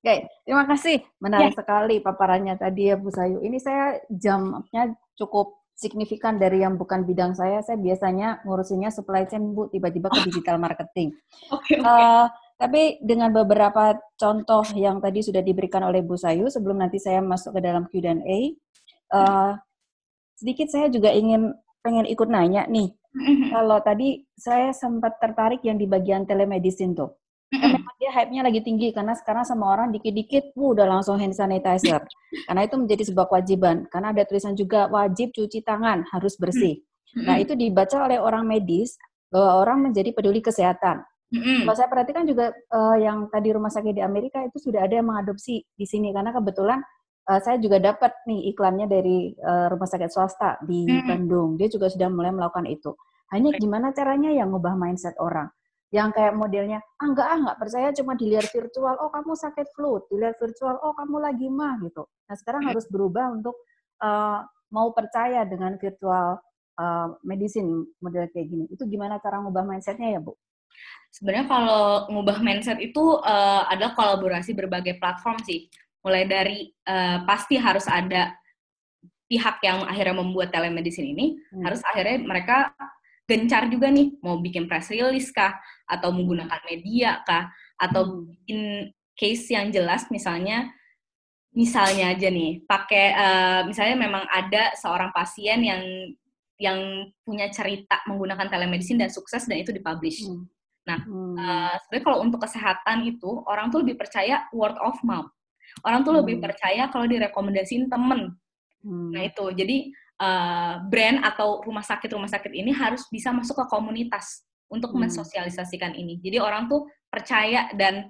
Oke, terima kasih. Menarik ya. sekali paparannya tadi ya Bu Sayu. Ini saya jamnya cukup signifikan dari yang bukan bidang saya. Saya biasanya ngurusinnya supply chain Bu, tiba-tiba ke digital marketing. Oke, okay, okay. uh, tapi dengan beberapa contoh yang tadi sudah diberikan oleh Bu Sayu, sebelum nanti saya masuk ke dalam Q&A, uh, sedikit saya juga ingin pengen ikut nanya nih. Mm-hmm. Kalau tadi saya sempat tertarik yang di bagian telemedicine tuh. Memang dia hype-nya lagi tinggi karena sekarang sama orang dikit-dikit, wuh, udah langsung hand sanitizer. karena itu menjadi sebuah kewajiban. Karena ada tulisan juga wajib cuci tangan, harus bersih. Nah itu dibaca oleh orang medis bahwa orang menjadi peduli kesehatan. Kalau saya perhatikan juga uh, yang tadi rumah sakit di Amerika itu sudah ada yang mengadopsi di sini karena kebetulan uh, saya juga dapat nih iklannya dari uh, rumah sakit swasta di Bandung. Dia juga sudah mulai melakukan itu. Hanya gimana caranya yang ngubah mindset orang? Yang kayak modelnya ah enggak ah enggak percaya cuma dilihat virtual. Oh kamu sakit flu dilihat virtual. Oh kamu lagi mah gitu. Nah sekarang harus berubah untuk uh, mau percaya dengan virtual uh, medicine model kayak gini. Itu gimana cara ngubah mindsetnya ya bu? Sebenarnya kalau ngubah mindset itu uh, adalah kolaborasi berbagai platform sih mulai dari uh, pasti harus ada pihak yang akhirnya membuat telemedicine ini hmm. harus akhirnya mereka gencar juga nih mau bikin press release kah atau menggunakan media kah atau hmm. bikin case yang jelas misalnya misalnya aja nih pakai uh, misalnya memang ada seorang pasien yang yang punya cerita menggunakan telemedicine dan sukses dan itu dipublish. Hmm. Nah, hmm. uh, sebenarnya kalau untuk kesehatan itu orang tuh lebih percaya word of mouth. Orang tuh hmm. lebih percaya kalau direkomendasiin temen. Hmm. Nah itu, jadi uh, brand atau rumah sakit rumah sakit ini harus bisa masuk ke komunitas untuk hmm. mensosialisasikan ini. Jadi orang tuh percaya dan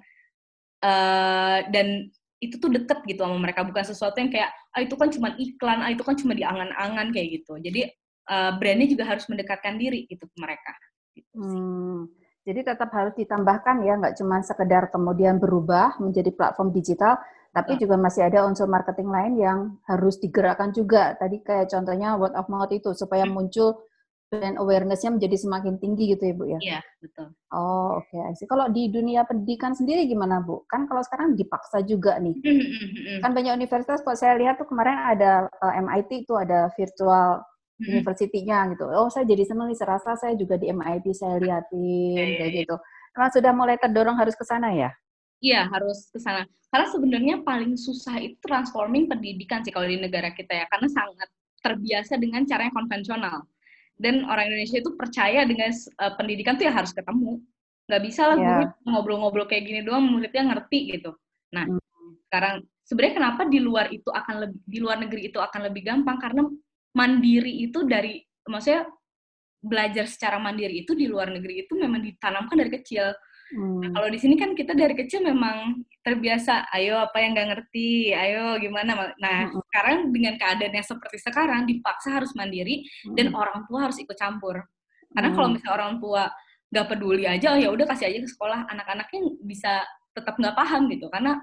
uh, dan itu tuh deket gitu sama mereka bukan sesuatu yang kayak ah itu kan cuma iklan, ah itu kan cuma di angan-angan kayak gitu. Jadi uh, brandnya juga harus mendekatkan diri gitu ke mereka. Gitu hmm. Jadi tetap harus ditambahkan ya, nggak cuma sekedar kemudian berubah menjadi platform digital, tapi juga masih ada unsur marketing lain yang harus digerakkan juga. Tadi kayak contohnya word of mouth itu supaya hmm. muncul brand awareness-nya menjadi semakin tinggi gitu ya Bu ya? Iya, betul. Oh, oke. Okay. Kalau di dunia pendidikan sendiri gimana Bu? Kan kalau sekarang dipaksa juga nih. Hmm, hmm, kan banyak universitas, kalau saya lihat tuh kemarin ada uh, eh, MIT itu ada virtual university-nya gitu. Oh, saya jadi senang nih, serasa saya juga di MIT saya lihatin, kayak gitu. Memang sudah mulai terdorong harus ke sana ya? Iya, harus ke sana. Karena sebenarnya paling susah itu transforming pendidikan sih kalau di negara kita ya, karena sangat terbiasa dengan cara yang konvensional. Dan orang Indonesia itu percaya dengan uh, pendidikan tuh ya harus ketemu. Gak bisa lah yeah. ngobrol-ngobrol kayak gini doang muridnya ngerti gitu. Nah, hmm. sekarang sebenarnya kenapa di luar itu akan lebih di luar negeri itu akan lebih gampang karena mandiri itu dari maksudnya belajar secara mandiri itu di luar negeri itu memang ditanamkan dari kecil. Hmm. Nah, kalau di sini kan kita dari kecil memang terbiasa, ayo apa yang nggak ngerti, ayo gimana. Nah, hmm. sekarang dengan keadaan yang seperti sekarang dipaksa harus mandiri hmm. dan orang tua harus ikut campur. Karena hmm. kalau misalnya orang tua nggak peduli aja, oh ya udah kasih aja ke sekolah, anak-anaknya bisa tetap nggak paham gitu. Karena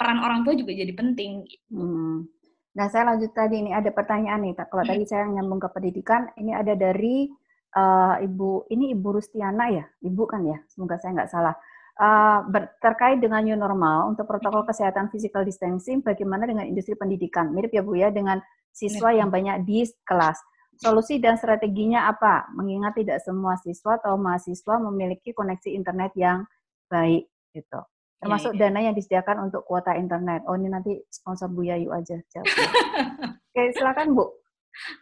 peran orang tua juga jadi penting. Hmm. Nah, saya lanjut tadi ini ada pertanyaan nih. Kalau hmm. tadi saya nyambung ke pendidikan, ini ada dari uh, Ibu, ini Ibu Rustiana ya, Ibu kan ya, semoga saya nggak salah. Uh, terkait dengan new normal untuk protokol kesehatan physical distancing, bagaimana dengan industri pendidikan? Mirip ya Bu ya dengan siswa yang banyak di kelas. Solusi dan strateginya apa? Mengingat tidak semua siswa atau mahasiswa memiliki koneksi internet yang baik gitu. Termasuk ya, ya. dana yang disediakan untuk kuota internet. Oh ini nanti sponsor Bu Yayu aja. Oke, silakan Bu.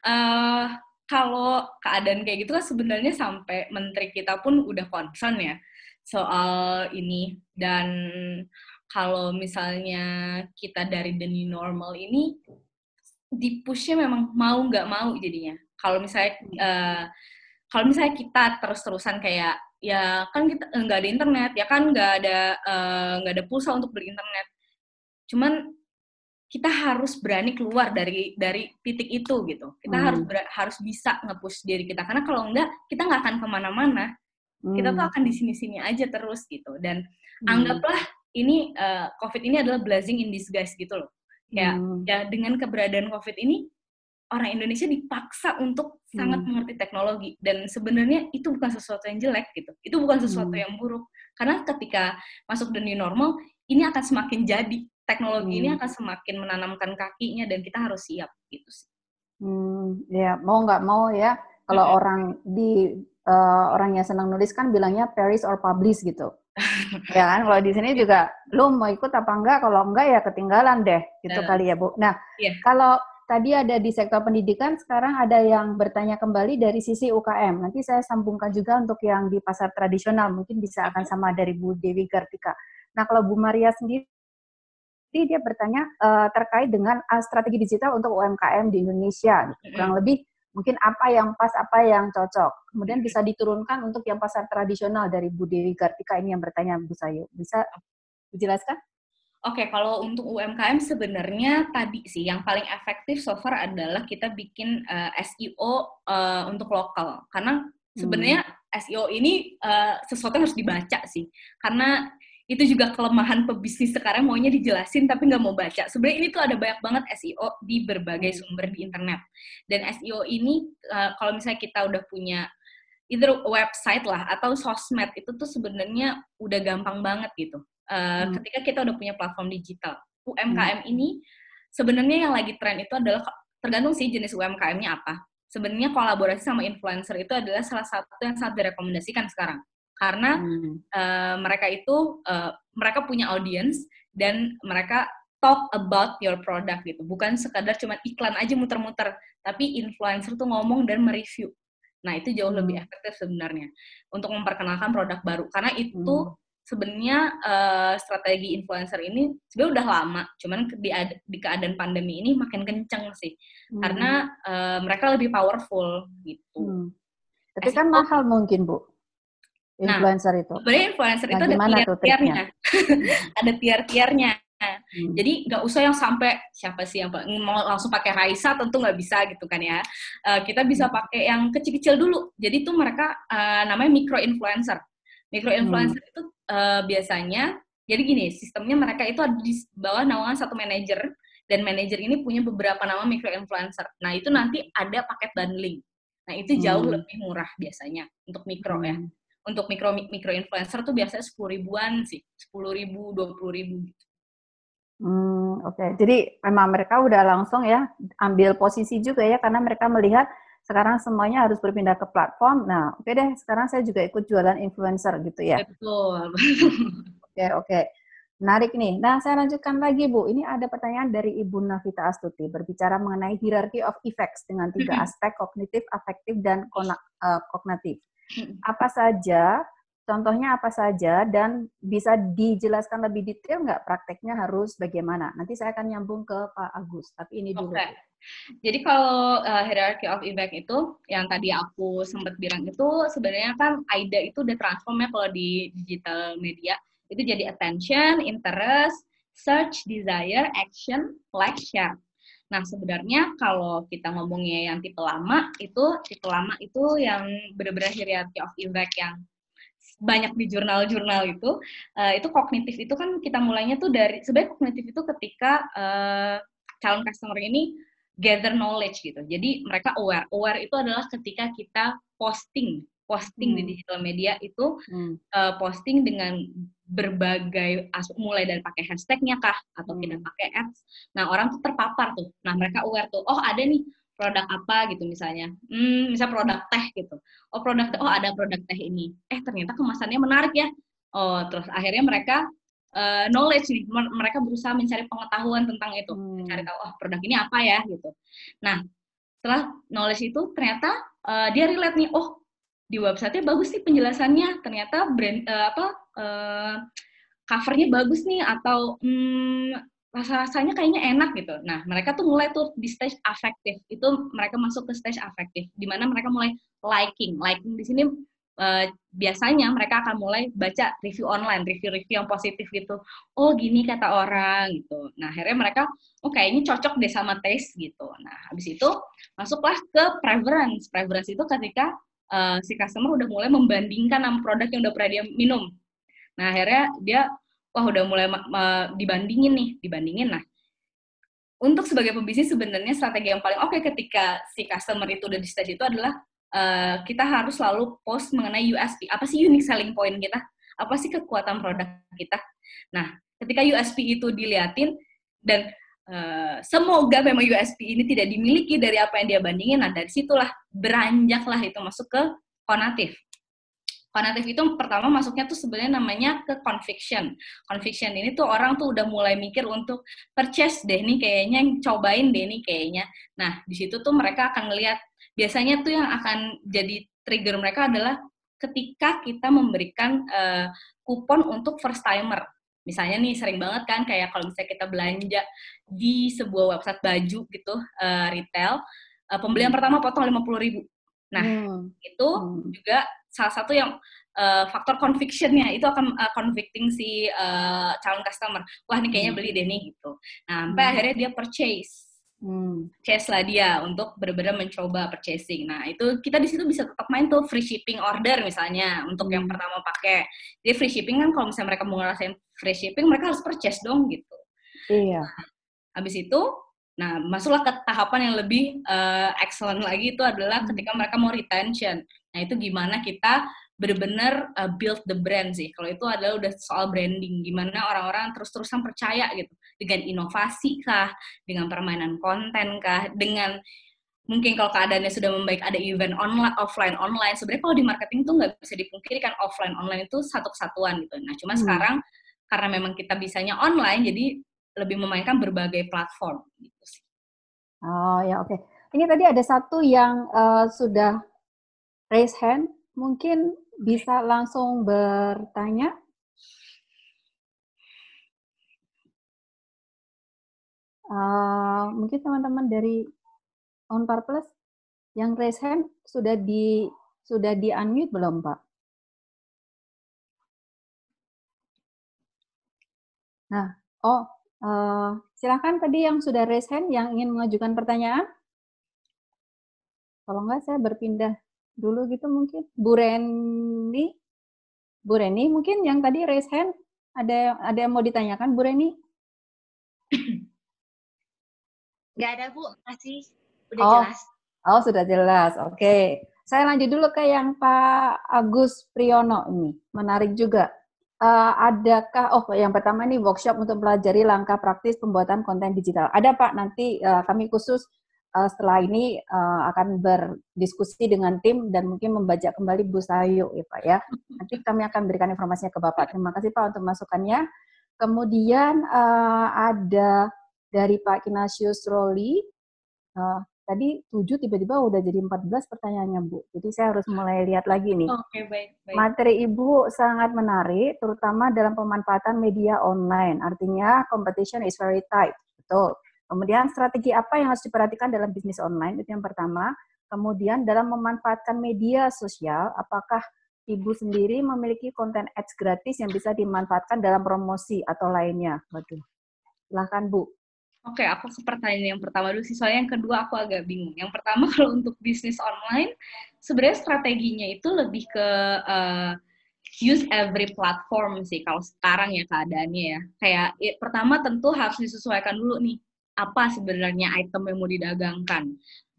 Uh, kalau keadaan kayak gitu kan sebenarnya sampai menteri kita pun udah concern ya soal ini. Dan kalau misalnya kita dari the new normal ini di pushnya memang mau nggak mau jadinya. Kalau misalnya uh, kalau misalnya kita terus-terusan kayak ya kan kita nggak ada internet ya kan nggak ada eh, nggak uh, ada pulsa untuk beli internet cuman kita harus berani keluar dari dari titik itu gitu. Kita hmm. harus harus bisa ngepush diri kita karena kalau enggak kita nggak akan ke mana-mana. Hmm. Kita tuh hmm. akan di sini-sini aja terus gitu. Dan hmm. anggaplah ini uh, COVID ini adalah blessing in disguise gitu loh. Ya, hmm. ya dengan keberadaan COVID ini orang Indonesia dipaksa untuk hmm. sangat mengerti teknologi dan sebenarnya itu bukan sesuatu yang jelek gitu. Itu bukan sesuatu hmm. yang buruk karena ketika masuk the new normal ini akan semakin jadi teknologi hmm. ini akan semakin menanamkan kakinya dan kita harus siap gitu sih. Hmm, ya mau nggak mau ya kalau hmm. orang di uh, orang yang senang nulis kan bilangnya Paris or publish gitu. ya kan kalau di sini juga lu mau ikut apa enggak kalau enggak ya ketinggalan deh gitu uh, kali ya Bu. Nah, yeah. kalau tadi ada di sektor pendidikan sekarang ada yang bertanya kembali dari sisi UKM. Nanti saya sambungkan juga untuk yang di pasar tradisional mungkin bisa akan sama dari Bu Dewi Kartika. Nah, kalau Bu Maria sendiri jadi dia bertanya uh, terkait dengan uh, strategi digital untuk UMKM di Indonesia. Kurang lebih mungkin apa yang pas, apa yang cocok. Kemudian bisa diturunkan untuk yang pasar tradisional dari Bu Dewi Kartika ini yang bertanya Bu Sayu. Bisa dijelaskan? Oke, okay, kalau untuk UMKM sebenarnya tadi sih yang paling efektif so far adalah kita bikin uh, eh, SEO uh, untuk lokal. Karena sebenarnya hmm. SEO ini uh, sesuatu yang harus dibaca sih. Karena itu juga kelemahan pebisnis sekarang maunya dijelasin tapi nggak mau baca. Sebenarnya ini tuh ada banyak banget SEO di berbagai hmm. sumber di internet. Dan SEO ini uh, kalau misalnya kita udah punya either website lah atau sosmed itu tuh sebenarnya udah gampang banget gitu. Uh, hmm. Ketika kita udah punya platform digital, UMKM hmm. ini sebenarnya yang lagi tren itu adalah tergantung sih jenis UMKM-nya apa. Sebenarnya kolaborasi sama influencer itu adalah salah satu yang sangat direkomendasikan sekarang karena hmm. uh, mereka itu uh, mereka punya audience dan mereka talk about your product gitu bukan sekadar cuma iklan aja muter-muter tapi influencer tuh ngomong dan mereview nah itu jauh hmm. lebih efektif sebenarnya untuk memperkenalkan produk baru karena itu hmm. sebenarnya uh, strategi influencer ini sebenarnya udah lama cuman di, di keadaan pandemi ini makin kenceng sih hmm. karena uh, mereka lebih powerful gitu hmm. tapi kan mahal mungkin bu influencer nah, itu. Sebenarnya influencer nah, itu ada tier-tiernya. ada tier-tiernya. Hmm. Jadi nggak usah yang sampai siapa sih yang mau langsung pakai Raisa tentu nggak bisa gitu kan ya. Uh, kita bisa hmm. pakai yang kecil-kecil dulu. Jadi itu mereka uh, namanya micro influencer. Micro influencer hmm. itu uh, biasanya jadi gini sistemnya mereka itu ada di bawah naungan satu manajer dan manajer ini punya beberapa nama micro influencer. Nah itu nanti ada paket bundling. Nah itu jauh hmm. lebih murah biasanya untuk mikro ya. hmm. ya untuk mikro mikro influencer tuh biasanya sepuluh ribuan sih, sepuluh ribu, dua puluh ribu gitu. Hmm, oke. Okay. Jadi memang mereka udah langsung ya ambil posisi juga ya karena mereka melihat sekarang semuanya harus berpindah ke platform. Nah, oke okay deh, sekarang saya juga ikut jualan influencer gitu ya. Betul. Oke, oke. Okay, okay. Menarik nih. Nah, saya lanjutkan lagi, Bu. Ini ada pertanyaan dari Ibu Navita Astuti berbicara mengenai hierarchy of effects dengan tiga aspek kognitif, afektif, dan uh, kognitif. Apa saja, contohnya apa saja, dan bisa dijelaskan lebih detail nggak prakteknya harus bagaimana? Nanti saya akan nyambung ke Pak Agus, tapi ini dulu. Okay. Jadi kalau uh, hierarchy of effect itu, yang tadi aku sempat bilang itu, sebenarnya kan AIDA itu udah transform ya kalau di digital media itu jadi attention, interest, search, desire, action, like, share. Nah, sebenarnya kalau kita ngomongnya yang tipe lama, itu tipe lama itu yang benar-benar hierarchy of effect yang banyak di jurnal-jurnal itu, uh, itu kognitif itu kan kita mulainya tuh dari, sebenarnya kognitif itu ketika uh, calon customer ini gather knowledge gitu. Jadi mereka aware. Aware itu adalah ketika kita posting posting hmm. di digital media itu hmm. uh, posting dengan berbagai mulai dari pakai hashtagnya kah atau hmm. kita pakai ads. Nah orang tuh terpapar tuh. Nah mereka aware tuh. Oh ada nih produk apa gitu misalnya. Hmm, misal produk teh gitu. Oh produk teh. Oh ada produk teh ini. Eh ternyata kemasannya menarik ya. Oh terus akhirnya mereka uh, knowledge nih. Mereka berusaha mencari pengetahuan tentang itu. Hmm. Mencari tahu oh produk ini apa ya gitu. Nah setelah knowledge itu ternyata uh, dia relate nih. Oh di websitenya bagus sih penjelasannya ternyata brand uh, apa uh, covernya bagus nih atau hmm, rasa-rasanya kayaknya enak gitu. Nah, mereka tuh mulai tuh di stage afektif. Itu mereka masuk ke stage afektif di mana mereka mulai liking. Liking di sini uh, biasanya mereka akan mulai baca review online, review-review yang positif gitu. Oh, gini kata orang gitu. Nah, akhirnya mereka oh kayaknya cocok deh sama taste gitu. Nah, habis itu masuklah ke preference. Preference itu ketika uh, si customer udah mulai membandingkan sama produk yang udah pernah dia minum. Nah akhirnya dia wah udah mulai dibandingin nih, dibandingin. Nah untuk sebagai pebisnis sebenarnya strategi yang paling oke okay ketika si customer itu udah di stage itu adalah uh, kita harus selalu post mengenai USP. Apa sih unique selling point kita? Apa sih kekuatan produk kita? Nah ketika USP itu diliatin dan Uh, semoga memang USP ini tidak dimiliki dari apa yang dia bandingin. Nah, dari situlah beranjaklah itu masuk ke konatif. Konatif itu pertama masuknya tuh sebenarnya namanya ke conviction. Conviction ini tuh orang tuh udah mulai mikir untuk purchase deh nih kayaknya, cobain deh nih kayaknya. Nah, di situ tuh mereka akan ngelihat biasanya tuh yang akan jadi trigger mereka adalah ketika kita memberikan uh, kupon untuk first timer Misalnya nih sering banget kan kayak kalau misalnya kita belanja di sebuah website baju gitu uh, retail, uh, pembelian hmm. pertama potong lima puluh ribu. Nah hmm. itu hmm. juga salah satu yang uh, faktor convictionnya itu akan uh, convicting si uh, calon customer. Wah ini kayaknya hmm. beli deh nih gitu. Nah sampai hmm. akhirnya dia purchase hmm. chase lah dia untuk benar-benar mencoba purchasing. Nah itu kita di situ bisa tetap main tuh free shipping order misalnya untuk yang hmm. pertama pakai. Jadi free shipping kan kalau misalnya mereka mau ngerasain free shipping mereka harus purchase dong gitu. Iya. Habis itu, nah masuklah ke tahapan yang lebih uh, excellent lagi itu adalah hmm. ketika mereka mau retention. Nah itu gimana kita benar-benar uh, build the brand sih. Kalau itu adalah udah soal branding, gimana orang-orang terus-terusan percaya gitu dengan inovasi kah, dengan permainan konten kah, dengan mungkin kalau keadaannya sudah membaik ada event online offline online sebenarnya kalau di marketing tuh nggak bisa dipungkiri kan offline online itu satu kesatuan gitu nah cuma hmm. sekarang karena memang kita bisanya online jadi lebih memainkan berbagai platform gitu sih oh ya oke okay. ini tadi ada satu yang uh, sudah raise hand mungkin bisa langsung bertanya Uh, mungkin teman-teman dari Onpar Plus yang raise hand sudah di sudah di unmute belum Pak? Nah, oh uh, silakan tadi yang sudah raise hand yang ingin mengajukan pertanyaan. Kalau enggak saya berpindah dulu gitu mungkin. Bu Reni, Bu Reni mungkin yang tadi raise hand ada ada yang mau ditanyakan Bu Reni? Nggak ada, Bu. Masih udah oh. jelas. Oh, sudah jelas. Oke. Okay. Saya lanjut dulu ke yang Pak Agus Priyono ini. Menarik juga. Uh, adakah, oh yang pertama ini workshop untuk pelajari langkah praktis pembuatan konten digital. Ada Pak, nanti uh, kami khusus uh, setelah ini uh, akan berdiskusi dengan tim dan mungkin membaca kembali Bu Sayu ya Pak ya. Nanti kami akan berikan informasinya ke Bapak. Terima kasih Pak untuk masukannya. Kemudian uh, ada dari Pak Kinasius Roli, uh, tadi 7 tiba-tiba udah jadi 14 pertanyaannya Bu. Jadi saya harus mulai lihat lagi nih. Oke, okay, baik, baik. Materi Ibu sangat menarik, terutama dalam pemanfaatan media online. Artinya competition is very tight. Betul. Kemudian strategi apa yang harus diperhatikan dalam bisnis online? Itu yang pertama. Kemudian dalam memanfaatkan media sosial, apakah Ibu sendiri memiliki konten ads gratis yang bisa dimanfaatkan dalam promosi atau lainnya? Waduh, silahkan Bu. Oke, aku ke pertanyaan yang pertama dulu sih, soalnya yang kedua aku agak bingung. Yang pertama kalau untuk bisnis online, sebenarnya strateginya itu lebih ke uh, use every platform sih kalau sekarang ya keadaannya ya. Kayak ya, pertama tentu harus disesuaikan dulu nih, apa sebenarnya item yang mau didagangkan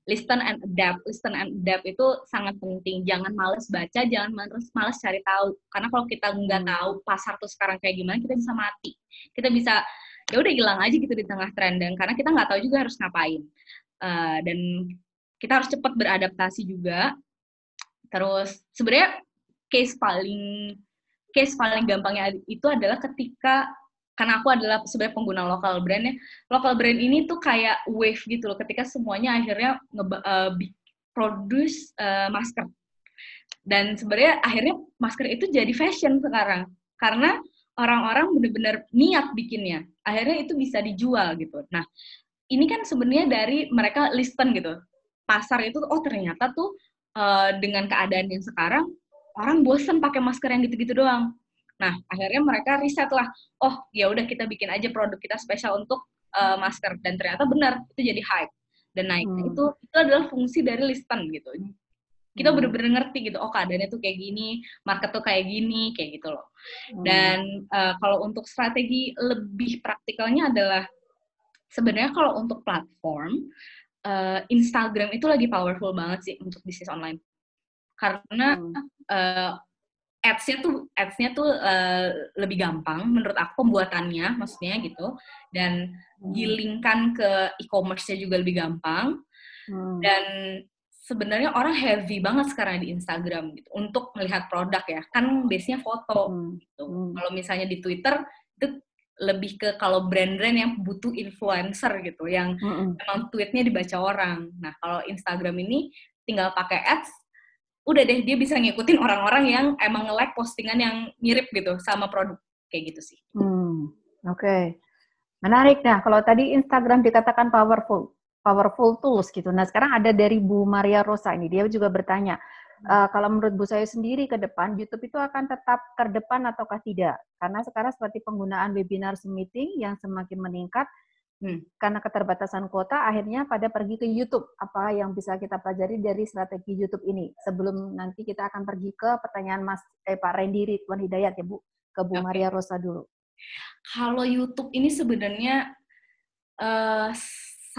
listen and adapt. Listen and adapt itu sangat penting. Jangan males baca, jangan males males cari tahu. Karena kalau kita nggak hmm. tahu pasar tuh sekarang kayak gimana, kita bisa mati. Kita bisa ya udah hilang aja gitu di tengah tren dan karena kita nggak tahu juga harus ngapain. Uh, dan kita harus cepat beradaptasi juga. Terus sebenarnya case paling case paling gampangnya itu adalah ketika karena aku adalah sebenarnya pengguna lokal brand ya lokal brand ini tuh kayak wave gitu loh ketika semuanya akhirnya nge uh, produce uh, masker dan sebenarnya akhirnya masker itu jadi fashion sekarang karena orang-orang benar-benar niat bikinnya akhirnya itu bisa dijual gitu nah ini kan sebenarnya dari mereka listen gitu pasar itu oh ternyata tuh uh, dengan keadaan yang sekarang orang bosen pakai masker yang gitu-gitu doang Nah, akhirnya mereka riset lah, oh ya udah kita bikin aja produk kita spesial untuk uh, masker dan ternyata benar itu jadi hype dan naik. Hmm. Itu itu adalah fungsi dari listen gitu. Kita hmm. bener-bener ngerti gitu, oh keadaannya tuh kayak gini, market tuh kayak gini, kayak gitu loh. Hmm. Dan uh, kalau untuk strategi lebih praktikalnya adalah sebenarnya kalau untuk platform uh, Instagram itu lagi powerful banget sih untuk bisnis online karena hmm. uh, ads-nya tuh ads-nya tuh uh, lebih gampang menurut aku pembuatannya maksudnya gitu dan hmm. gilingkan ke e-commerce-nya juga lebih gampang hmm. dan sebenarnya orang heavy banget sekarang di Instagram gitu untuk melihat produk ya kan biasanya foto hmm. gitu hmm. kalau misalnya di Twitter itu lebih ke kalau brand-brand yang butuh influencer gitu yang hmm. emang tweetnya dibaca orang nah kalau Instagram ini tinggal pakai ads udah deh dia bisa ngikutin orang-orang yang emang nge-like postingan yang mirip gitu sama produk kayak gitu sih. Hmm, oke. Okay. Menarik nah kalau tadi Instagram dikatakan powerful, powerful tools gitu. Nah sekarang ada dari Bu Maria Rosa ini dia juga bertanya, uh, kalau menurut Bu saya sendiri ke depan YouTube itu akan tetap terdepan ataukah tidak? Karena sekarang seperti penggunaan webinar meeting yang semakin meningkat, Hmm. Karena keterbatasan kuota, akhirnya pada pergi ke YouTube. Apa yang bisa kita pelajari dari strategi YouTube ini? Sebelum nanti kita akan pergi ke pertanyaan Mas eh, Pak Randy Ridwan Hidayat ya Bu, ke Bu okay. Maria Rosa dulu. Kalau YouTube ini sebenarnya uh,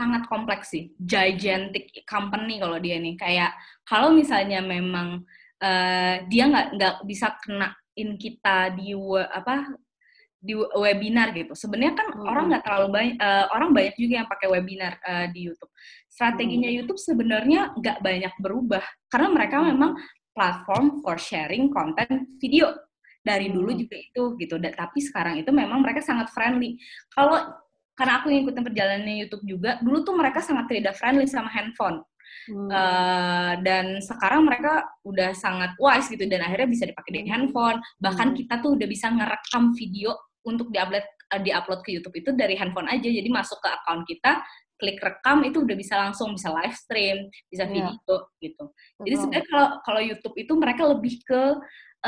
sangat kompleks sih, gigantic company kalau dia nih. Kayak kalau misalnya memang uh, dia nggak nggak bisa kenain kita di apa di webinar gitu. Sebenarnya kan hmm. orang nggak terlalu banyak, uh, orang banyak juga yang pakai webinar uh, di YouTube. Strateginya hmm. YouTube sebenarnya nggak banyak berubah karena mereka hmm. memang platform for sharing konten video dari dulu hmm. juga itu gitu. Dan, tapi sekarang itu memang mereka sangat friendly. Kalau karena aku ngikutin perjalanannya YouTube juga, dulu tuh mereka sangat tidak friendly sama handphone. Hmm. Uh, dan sekarang mereka udah sangat wise gitu dan akhirnya bisa dipakai di hmm. handphone bahkan hmm. kita tuh udah bisa ngerekam video untuk diupload uh, diupload ke YouTube itu dari handphone aja. Jadi masuk ke account kita, klik rekam itu udah bisa langsung bisa live stream, bisa iya. video yeah. gitu. Jadi sebenarnya kalau kalau YouTube itu mereka lebih ke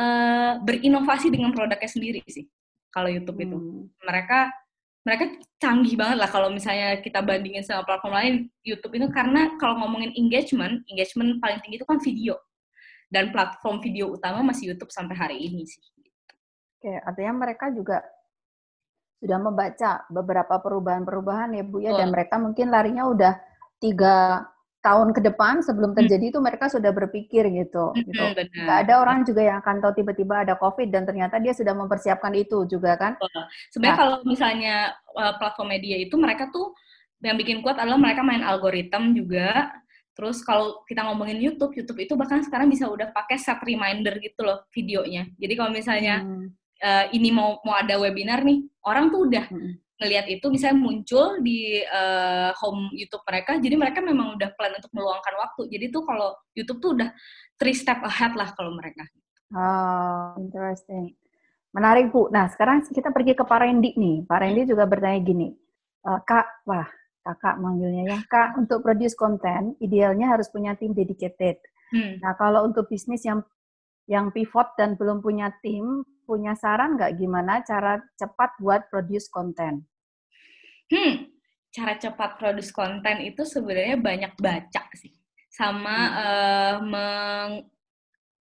uh, berinovasi dengan produknya sendiri sih. Kalau YouTube hmm. itu mereka mereka canggih banget lah kalau misalnya kita bandingin sama platform lain YouTube itu karena kalau ngomongin engagement, engagement paling tinggi itu kan video. Dan platform video utama masih YouTube sampai hari ini sih. Oke, artinya mereka juga sudah membaca beberapa perubahan-perubahan ya Bu ya, oh. dan mereka mungkin larinya udah tiga tahun ke depan sebelum hmm. terjadi itu mereka sudah berpikir gitu. Hmm, gitu. Gak ada orang juga yang akan tahu tiba-tiba ada COVID dan ternyata dia sudah mempersiapkan itu juga kan. Sebenarnya nah. kalau misalnya uh, platform media itu mereka tuh yang bikin kuat adalah mereka main algoritma juga. Terus kalau kita ngomongin YouTube, YouTube itu bahkan sekarang bisa udah pakai set reminder gitu loh videonya. Jadi kalau misalnya hmm uh, ini mau mau ada webinar nih, orang tuh udah Hmm. Ngelihat itu misalnya muncul di uh, home YouTube mereka, jadi mereka memang udah plan untuk meluangkan waktu. Jadi tuh kalau YouTube tuh udah three step ahead lah kalau mereka. Oh, interesting. Menarik, Bu. Nah, sekarang kita pergi ke Pak Randy nih. Pak Randy juga bertanya gini, e, Kak, wah, kakak manggilnya ya, Kak, untuk produce konten, idealnya harus punya tim dedicated. Hmm. Nah, kalau untuk bisnis yang yang pivot dan belum punya tim, punya saran nggak gimana cara cepat buat produce konten? Hmm, cara cepat produce konten itu sebenarnya banyak baca sih, sama Hmm. uh, meng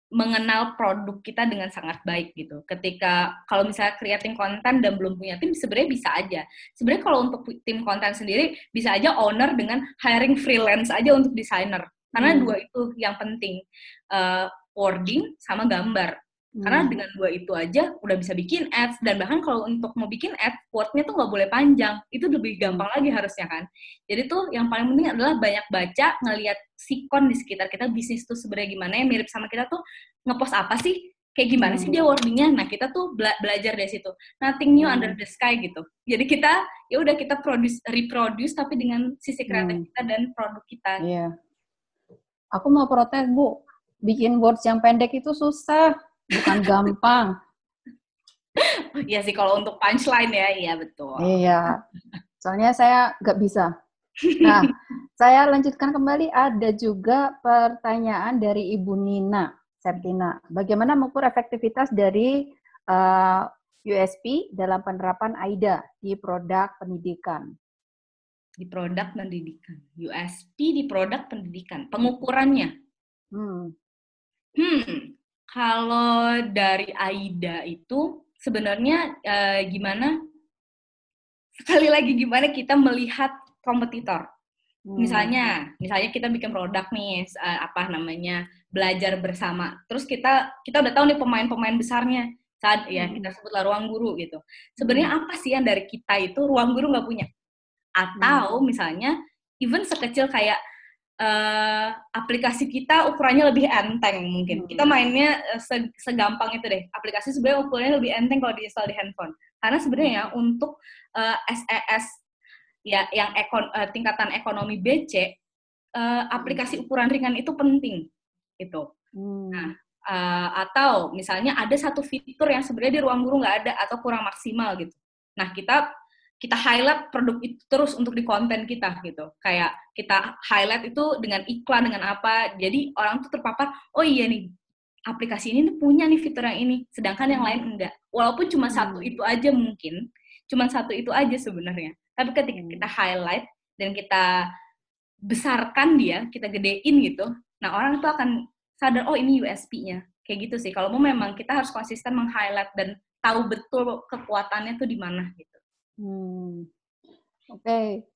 mengenal produk kita dengan sangat baik gitu. Ketika kalau misalnya creating konten dan belum punya tim, sebenarnya bisa aja. Sebenarnya kalau untuk tim konten sendiri bisa aja owner dengan hiring freelance aja untuk desainer. Karena Hmm. dua itu yang penting, uh, wording sama gambar. Karena Hmm. dengan dua itu aja udah bisa bikin ads dan bahkan kalau untuk mau bikin ads wordnya tuh nggak boleh panjang itu lebih gampang lagi harusnya kan jadi tuh yang paling penting adalah banyak baca ngelihat sikon di sekitar kita bisnis tuh sebenarnya gimana yang mirip sama kita tuh ngepost apa sih kayak gimana sih Hmm. dia wordingnya nah kita tuh bela- belajar dari situ nothing new Hmm. under the sky gitu jadi kita ya udah kita produce reproduce tapi dengan sisi kreatif Hmm. kita dan produk kita Iya. Aku mau protes, Bu. Bikin words yang pendek itu susah, bukan gampang. ya sih kalau untuk punchline ya iya betul Iya. Soalnya saya nggak bisa. Nah, saya lanjutkan kembali. Ada juga pertanyaan dari Ibu Nina Septina. Bagaimana mengukur efektivitas dari uh, USP dalam penerapan AIDA di produk pendidikan? di produk pendidikan USP di produk pendidikan pengukurannya Hmm. Hmm, kalau dari AIDA itu sebenarnya eh, gimana? Sekali lagi gimana kita melihat kompetitor? Hmm. Misalnya, misalnya kita bikin produk nih, eh, apa namanya belajar bersama. Terus kita kita udah tahu nih pemain-pemain besarnya. Saat ya Hmm. kita sebutlah ruang guru gitu. Sebenarnya apa sih yang dari kita itu ruang guru nggak punya? Atau misalnya even sekecil kayak eh, aplikasi kita ukurannya lebih enteng mungkin. Hmm. Kita mainnya eh, se- segampang itu deh. Aplikasi sebenarnya ukurannya lebih enteng kalau diinstal di handphone. Karena sebenarnya untuk eh, SES ya yang ekon, eh, tingkatan ekonomi BC eh, aplikasi ukuran ringan itu penting gitu. Hmm. Nah, eh, atau misalnya ada satu fitur yang sebenarnya di ruang guru nggak ada atau kurang maksimal gitu. Nah kita kita highlight produk itu terus untuk di konten kita gitu. Kayak kita highlight itu dengan iklan dengan apa. Jadi orang tuh terpapar, oh iya nih aplikasi ini tuh punya nih fitur yang ini, sedangkan yang lain enggak. Walaupun cuma satu Hmm. itu aja mungkin, cuma satu itu aja sebenarnya. Tapi ketika Hmm. kita highlight dan kita besarkan dia, kita gedein gitu, nah orang tuh akan sadar oh ini USP-nya. Kayak gitu sih. Kalau mau memang kita harus konsisten meng-highlight dan tahu betul kekuatannya tuh di mana gitu. Hmm. Oke,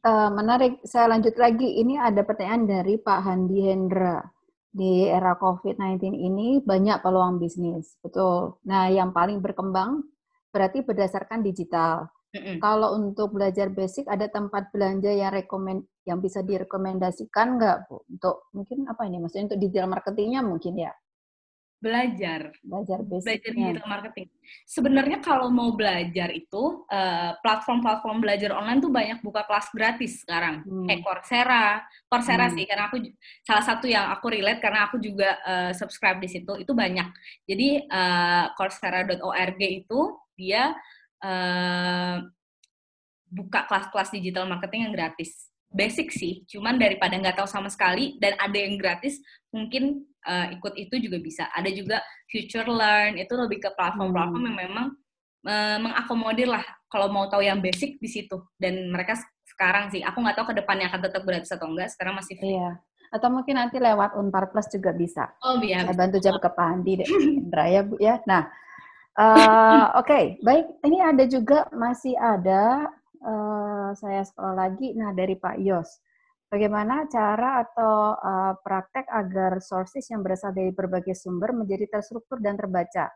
Eh, menarik. Saya lanjut lagi. Ini ada pertanyaan dari Pak Handi Hendra. Di era COVID-19 ini banyak peluang bisnis, betul. Nah, yang paling berkembang berarti berdasarkan digital. Mm-mm. Kalau untuk belajar basic, ada tempat belanja yang rekomend yang bisa direkomendasikan nggak, Bu? Untuk mungkin apa ini? Maksudnya untuk digital marketingnya mungkin ya, Belajar. belajar belajar basicnya. digital marketing. Sebenarnya kalau mau belajar itu eh, platform-platform belajar online tuh banyak buka kelas gratis sekarang. Hmm. Kayak Coursera, Coursera Hmm. sih karena aku salah satu yang aku relate karena aku juga eh, subscribe di situ itu banyak. Jadi eh, coursera.org itu dia eh, buka kelas-kelas digital marketing yang gratis. Basic sih, cuman daripada nggak tahu sama sekali dan ada yang gratis, mungkin eh, ikut itu juga bisa. Ada juga Future Learn, itu lebih ke platform-platform Hmm. yang memang eh, mengakomodir lah kalau mau tahu yang basic di situ. Dan mereka sekarang sih, aku nggak tahu ke depannya akan tetap gratis atau enggak, sekarang masih free. Iya. Atau mungkin nanti lewat Unpar Plus juga bisa. Oh iya, Saya bantu jawab ke Pak Andi deh, Indra ya Bu ya. Nah, eh, oke, baik. Ini ada juga masih ada eh, saya scroll lagi. Nah, dari Pak Yos, bagaimana cara atau eh, praktek agar sources yang berasal dari berbagai sumber menjadi terstruktur dan terbaca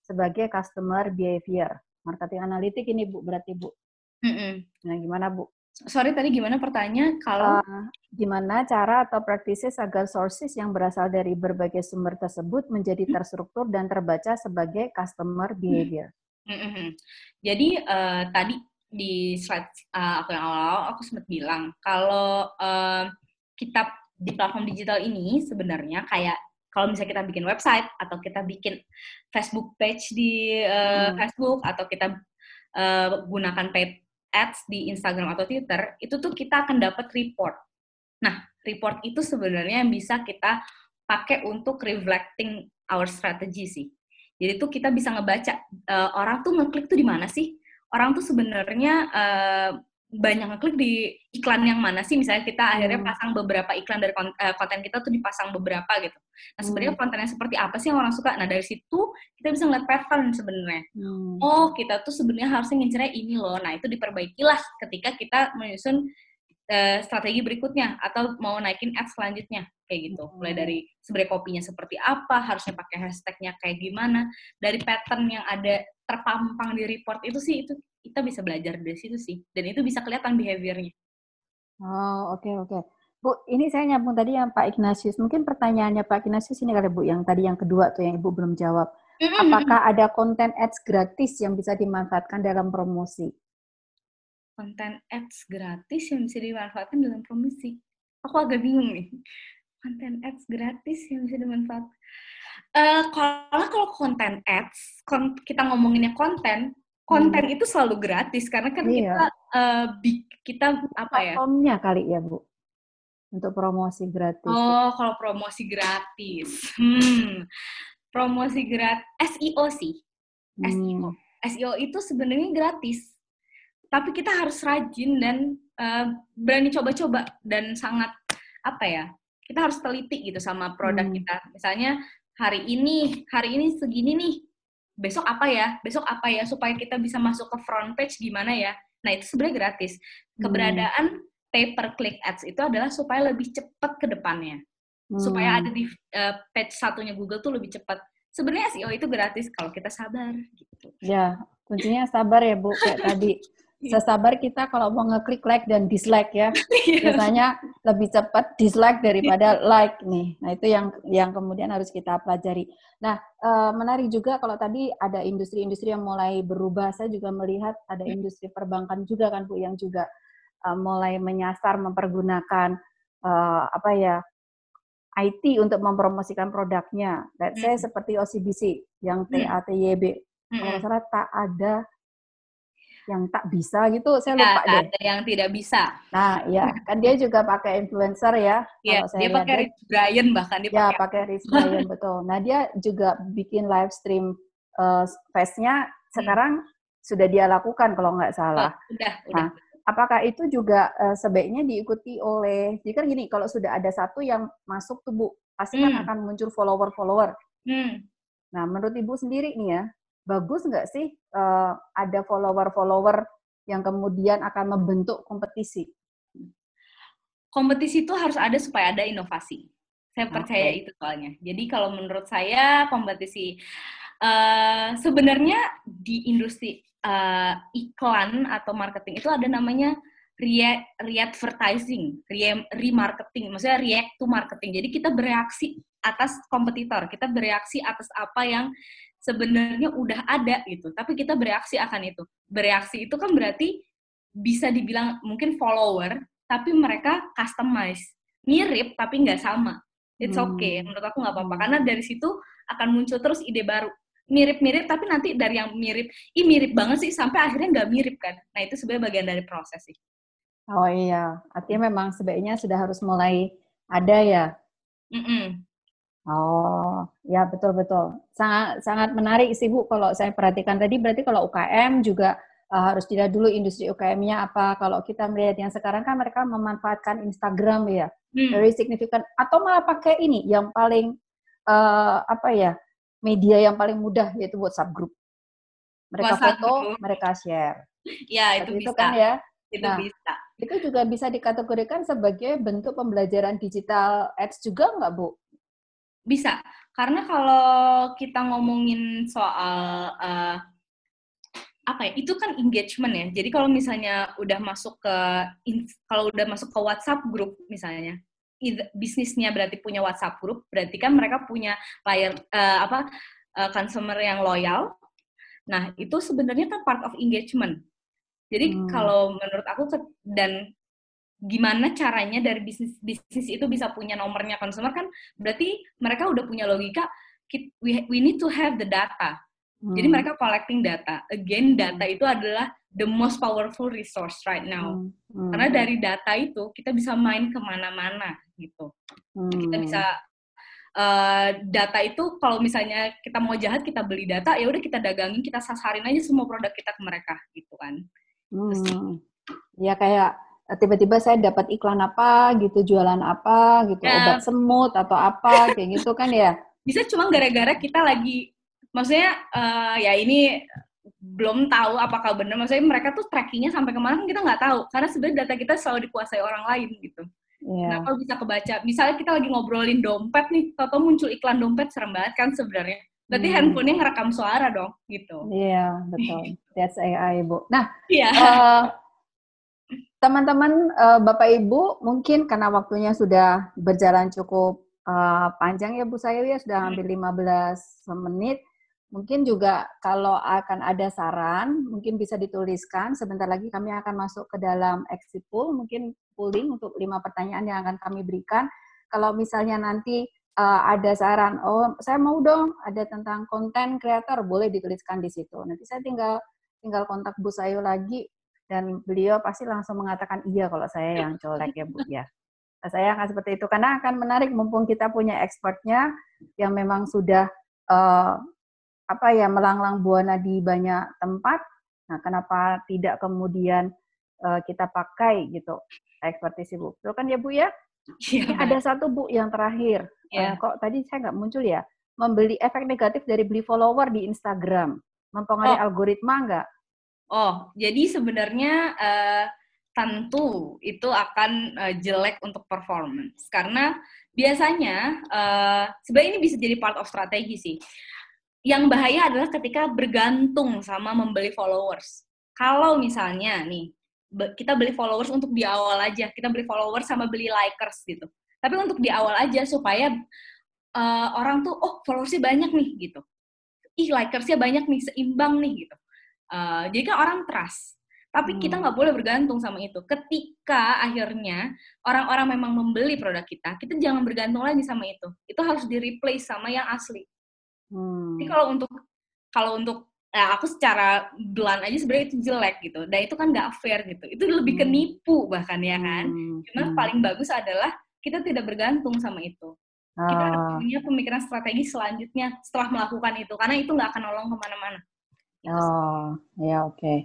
sebagai customer behavior, marketing analitik ini Bu berarti Bu. Mm-mm. Nah, gimana Bu? sorry tadi gimana pertanyaan kalau uh, gimana cara atau practices agar sources yang berasal dari berbagai sumber tersebut menjadi Hmm. terstruktur dan terbaca sebagai customer behavior. Mm-mm. Jadi eh, tadi di slide eh, aku yang awal-awal aku sempat bilang kalau eh, kita di platform digital ini sebenarnya kayak kalau misalnya kita bikin website atau kita bikin Facebook page di eh, Hmm. Facebook atau kita eh, gunakan paid ads di Instagram atau Twitter, itu tuh kita akan dapat report. Nah, report itu sebenarnya yang bisa kita pakai untuk reflecting our strategy sih. Jadi tuh kita bisa ngebaca eh, orang tuh ngeklik tuh di mana sih? Orang tuh sebenarnya eh, banyak ngeklik di iklan yang mana sih? Misalnya kita akhirnya Hmm. pasang beberapa iklan dari eh, konten kita tuh dipasang beberapa gitu. Nah sebenarnya Hmm. kontennya seperti apa sih yang orang suka? Nah dari situ kita bisa ngeliat pattern sebenarnya. Hmm. Oh kita tuh sebenarnya harusnya ngincernya ini loh. Nah itu diperbaikilah ketika kita menyusun eh, strategi berikutnya atau mau naikin ads selanjutnya kayak gitu. Mulai Hmm. dari sebenarnya kopinya seperti apa, harusnya pakai hashtagnya kayak gimana, dari pattern yang ada terpampang di report itu sih itu kita bisa belajar dari situ sih. Dan itu bisa kelihatan behaviornya. Oh, oke oke. Bu, ini saya nyambung tadi yang Pak Ignatius. Mungkin pertanyaannya Pak Ignatius ini kali Bu, yang tadi yang kedua tuh yang Ibu belum jawab. Apakah ada konten ads gratis yang bisa dimanfaatkan dalam promosi? Konten ads gratis yang bisa dimanfaatkan dalam promosi? Aku agak bingung nih. Konten ads gratis yang bisa dimanfaatkan. Eh kalau kalau konten ads, kon- kita ngomonginnya konten, konten itu selalu gratis karena kan Iya. kita eh, bi- kita apa ya? Platformnya kali ya Bu, untuk promosi gratis. Oh, kalau promosi gratis. Hmm. Promosi gratis SEO sih. SEO. Hmm. SEO itu sebenarnya gratis. Tapi kita harus rajin dan eh, berani coba-coba dan sangat apa ya? Kita harus teliti gitu sama produk Hmm. kita. Misalnya hari ini, hari ini segini nih. Besok apa ya? Besok apa ya supaya kita bisa masuk ke front page gimana ya? Nah, itu sebenarnya gratis. Hmm. Keberadaan pay per click ads itu adalah supaya lebih cepat ke depannya. Supaya Hmm. ada di eh, page satunya Google tuh lebih cepat. Sebenarnya SEO itu gratis kalau kita sabar gitu. Ya, kuncinya sabar ya Bu, kayak tadi. Iya. Sesabar kita kalau mau ngeklik like dan dislike ya. Biasanya lebih cepat dislike daripada like nih. Nah, itu yang yang kemudian harus kita pelajari. Nah, eh, menarik juga kalau tadi ada industri-industri yang mulai berubah. Saya juga melihat ada industri perbankan juga kan Bu yang juga eh, mulai menyasar mempergunakan eh, apa ya IT untuk mempromosikan produknya. Let's say Hmm. seperti OCBC yang. TATYB. Kalau nggak Mm-mm. salah tak ada yang tak bisa gitu, saya Ya, lupa deh. ada yang tidak bisa. Nah, ya kan dia juga pakai influencer ya. Ya, Kalau saya dia pakai Rich Brian bahkan dia ya pakai. pakai Rich Brian betul. Nah dia juga bikin live stream uh, face-nya sekarang sudah dia lakukan kalau nggak salah. Oh, udah, udah. Nah, apakah itu juga uh, sebaiknya diikuti oleh? Jadi kan gini, kalau sudah ada satu yang masuk tuh bu, pasti kan Hmm. akan muncul follower-follower. Hmm. Nah, menurut ibu sendiri nih ya, bagus nggak sih uh, ada follower-follower yang kemudian akan membentuk kompetisi? Kompetisi itu harus ada supaya ada inovasi. Saya percaya itu soalnya. Jadi kalau menurut saya kompetisi eh, sebenarnya di industri eh, iklan atau marketing itu ada namanya re re-advertising, re- remarketing, maksudnya react to marketing. Jadi kita bereaksi atas kompetitor, kita bereaksi atas apa yang sebenarnya udah ada gitu, tapi kita bereaksi akan itu. Bereaksi itu kan berarti bisa dibilang mungkin follower, tapi mereka customize, mirip tapi nggak sama. It's Hmm. okay, menurut aku nggak apa-apa karena dari situ akan muncul terus ide baru. Mirip-mirip tapi nanti dari yang mirip, ih mirip banget sih sampai akhirnya nggak mirip kan. Nah itu sebenarnya bagian dari proses sih. Oh iya, artinya memang sebaiknya sudah harus mulai ada ya. Mm-mm. Oh, ya betul betul. Sangat sangat menarik sih Bu kalau saya perhatikan tadi berarti kalau UKM juga uh, harus dilihat dulu industri UKM-nya apa. Kalau kita melihat yang sekarang kan mereka memanfaatkan Instagram ya, Hmm. very significant atau malah pakai ini yang paling uh, apa ya? media yang paling mudah yaitu WhatsApp group. Mereka WhatsApp foto, group. mereka share. Ya itu Seperti itu bisa, kan ya. itu Nah, bisa. Itu juga bisa dikategorikan sebagai bentuk pembelajaran digital ads juga nggak Bu? Bisa, karena kalau kita ngomongin soal eh, apa ya itu kan engagement ya. Jadi kalau misalnya udah masuk ke kalau udah masuk ke WhatsApp grup misalnya bisnisnya berarti punya WhatsApp grup berarti kan mereka punya player uh, apa uh, consumer yang loyal. Nah itu sebenarnya kan part of engagement. Jadi hmm. kalau menurut aku dan gimana caranya dari bisnis bisnis itu bisa punya nomornya consumer kan berarti mereka udah punya logika we, we need to have the data Hmm. Jadi mereka collecting data. Again, data itu adalah the most powerful resource right now. Hmm. Hmm. Karena dari data itu kita bisa main ke mana-mana gitu. Hmm. Kita bisa uh, data itu kalau misalnya kita mau jahat kita beli data ya udah kita dagangin kita sasarin aja semua produk kita ke mereka gitu kan. Hmm. Ya kayak tiba-tiba saya dapat iklan apa gitu jualan apa gitu ya. obat semut atau apa kayak gitu kan ya. Bisa cuma gara-gara kita lagi maksudnya uh, ya ini belum tahu apakah benar maksudnya mereka tuh trackingnya sampai ke mana kan kita nggak tahu karena sebenarnya data kita selalu dikuasai orang lain gitu yeah. nah kalau bisa kebaca misalnya kita lagi ngobrolin dompet nih atau muncul iklan dompet serem banget kan sebenarnya berarti hmm. handphonenya ngerekam suara dong gitu iya yeah, betul that's AI bu nah yeah. Iya. uh, teman-teman uh, bapak ibu mungkin karena waktunya sudah berjalan cukup uh, panjang ya Bu Sayu ya sudah hampir 15 menit Mungkin juga kalau akan ada saran, mungkin bisa dituliskan. Sebentar lagi kami akan masuk ke dalam exit pool, mungkin pooling untuk lima pertanyaan yang akan kami berikan. Kalau misalnya nanti uh, ada saran, oh saya mau dong ada tentang konten kreator, boleh dituliskan di situ. Nanti saya tinggal tinggal kontak Bu Sayu lagi dan beliau pasti langsung mengatakan iya kalau saya yang colek ya Bu ya. Nah, saya akan seperti itu karena akan menarik mumpung kita punya expertnya yang memang sudah uh, apa ya melanglang buana di banyak tempat. Nah, kenapa tidak kemudian uh, kita pakai gitu ekspertisi bu? Betul kan ya bu ya? Ya. Ini ada satu bu yang terakhir. Ya. Uh, kok tadi saya nggak muncul ya? Membeli efek negatif dari beli follower di Instagram, mempengaruhi oh. algoritma nggak? Oh, jadi sebenarnya uh, tentu itu akan uh, jelek untuk performance karena biasanya uh, sebenarnya ini bisa jadi part of strategi sih yang bahaya adalah ketika bergantung sama membeli followers. Kalau misalnya nih, kita beli followers untuk di awal aja, kita beli followers sama beli likers gitu. Tapi untuk di awal aja supaya uh, orang tuh, oh followersnya banyak nih gitu. Ih likersnya banyak nih, seimbang nih gitu. Uh, jadi kan orang trust. Tapi hmm. kita nggak boleh bergantung sama itu. Ketika akhirnya orang-orang memang membeli produk kita, kita jangan bergantung lagi sama itu. Itu harus di replace sama yang asli. Hmm. Jadi kalau untuk kalau untuk nah aku secara blunt aja sebenarnya itu jelek gitu. Dan itu kan nggak fair gitu. Itu lebih ke hmm. nipu bahkan ya kan. Hmm. Cuma hmm. paling bagus adalah kita tidak bergantung sama itu. Kita oh. punya pemikiran strategi selanjutnya setelah melakukan itu. Karena itu nggak akan nolong ke mana-mana. Oh, ya oke. Okay.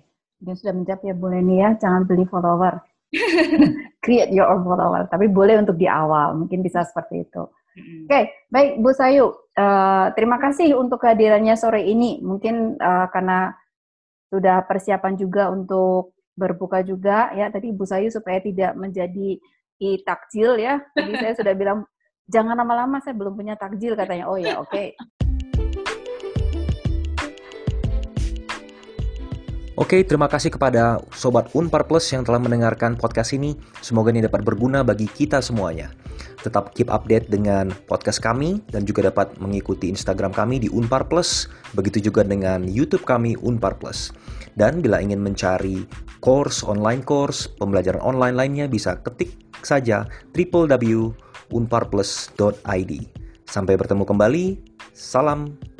Dia sudah menjawab ya Bu Leni ya, jangan beli follower. Create your own follower. Tapi boleh untuk di awal, mungkin bisa seperti itu. Oke, okay, baik Bu Sayu. Uh, terima kasih untuk kehadirannya sore ini. Mungkin uh, karena sudah persiapan juga untuk berbuka juga ya. Tadi Bu Sayu supaya tidak menjadi i takjil ya. Tadi saya sudah bilang jangan lama-lama saya belum punya takjil katanya. Oh ya, oke. Okay. Oke, terima kasih kepada Sobat Unpar Plus yang telah mendengarkan podcast ini. Semoga ini dapat berguna bagi kita semuanya. Tetap keep update dengan podcast kami dan juga dapat mengikuti Instagram kami di Unpar Plus. Begitu juga dengan YouTube kami Unpar Plus. Dan bila ingin mencari course, online course, pembelajaran online lainnya bisa ketik saja www.unparplus.id. Sampai bertemu kembali. Salam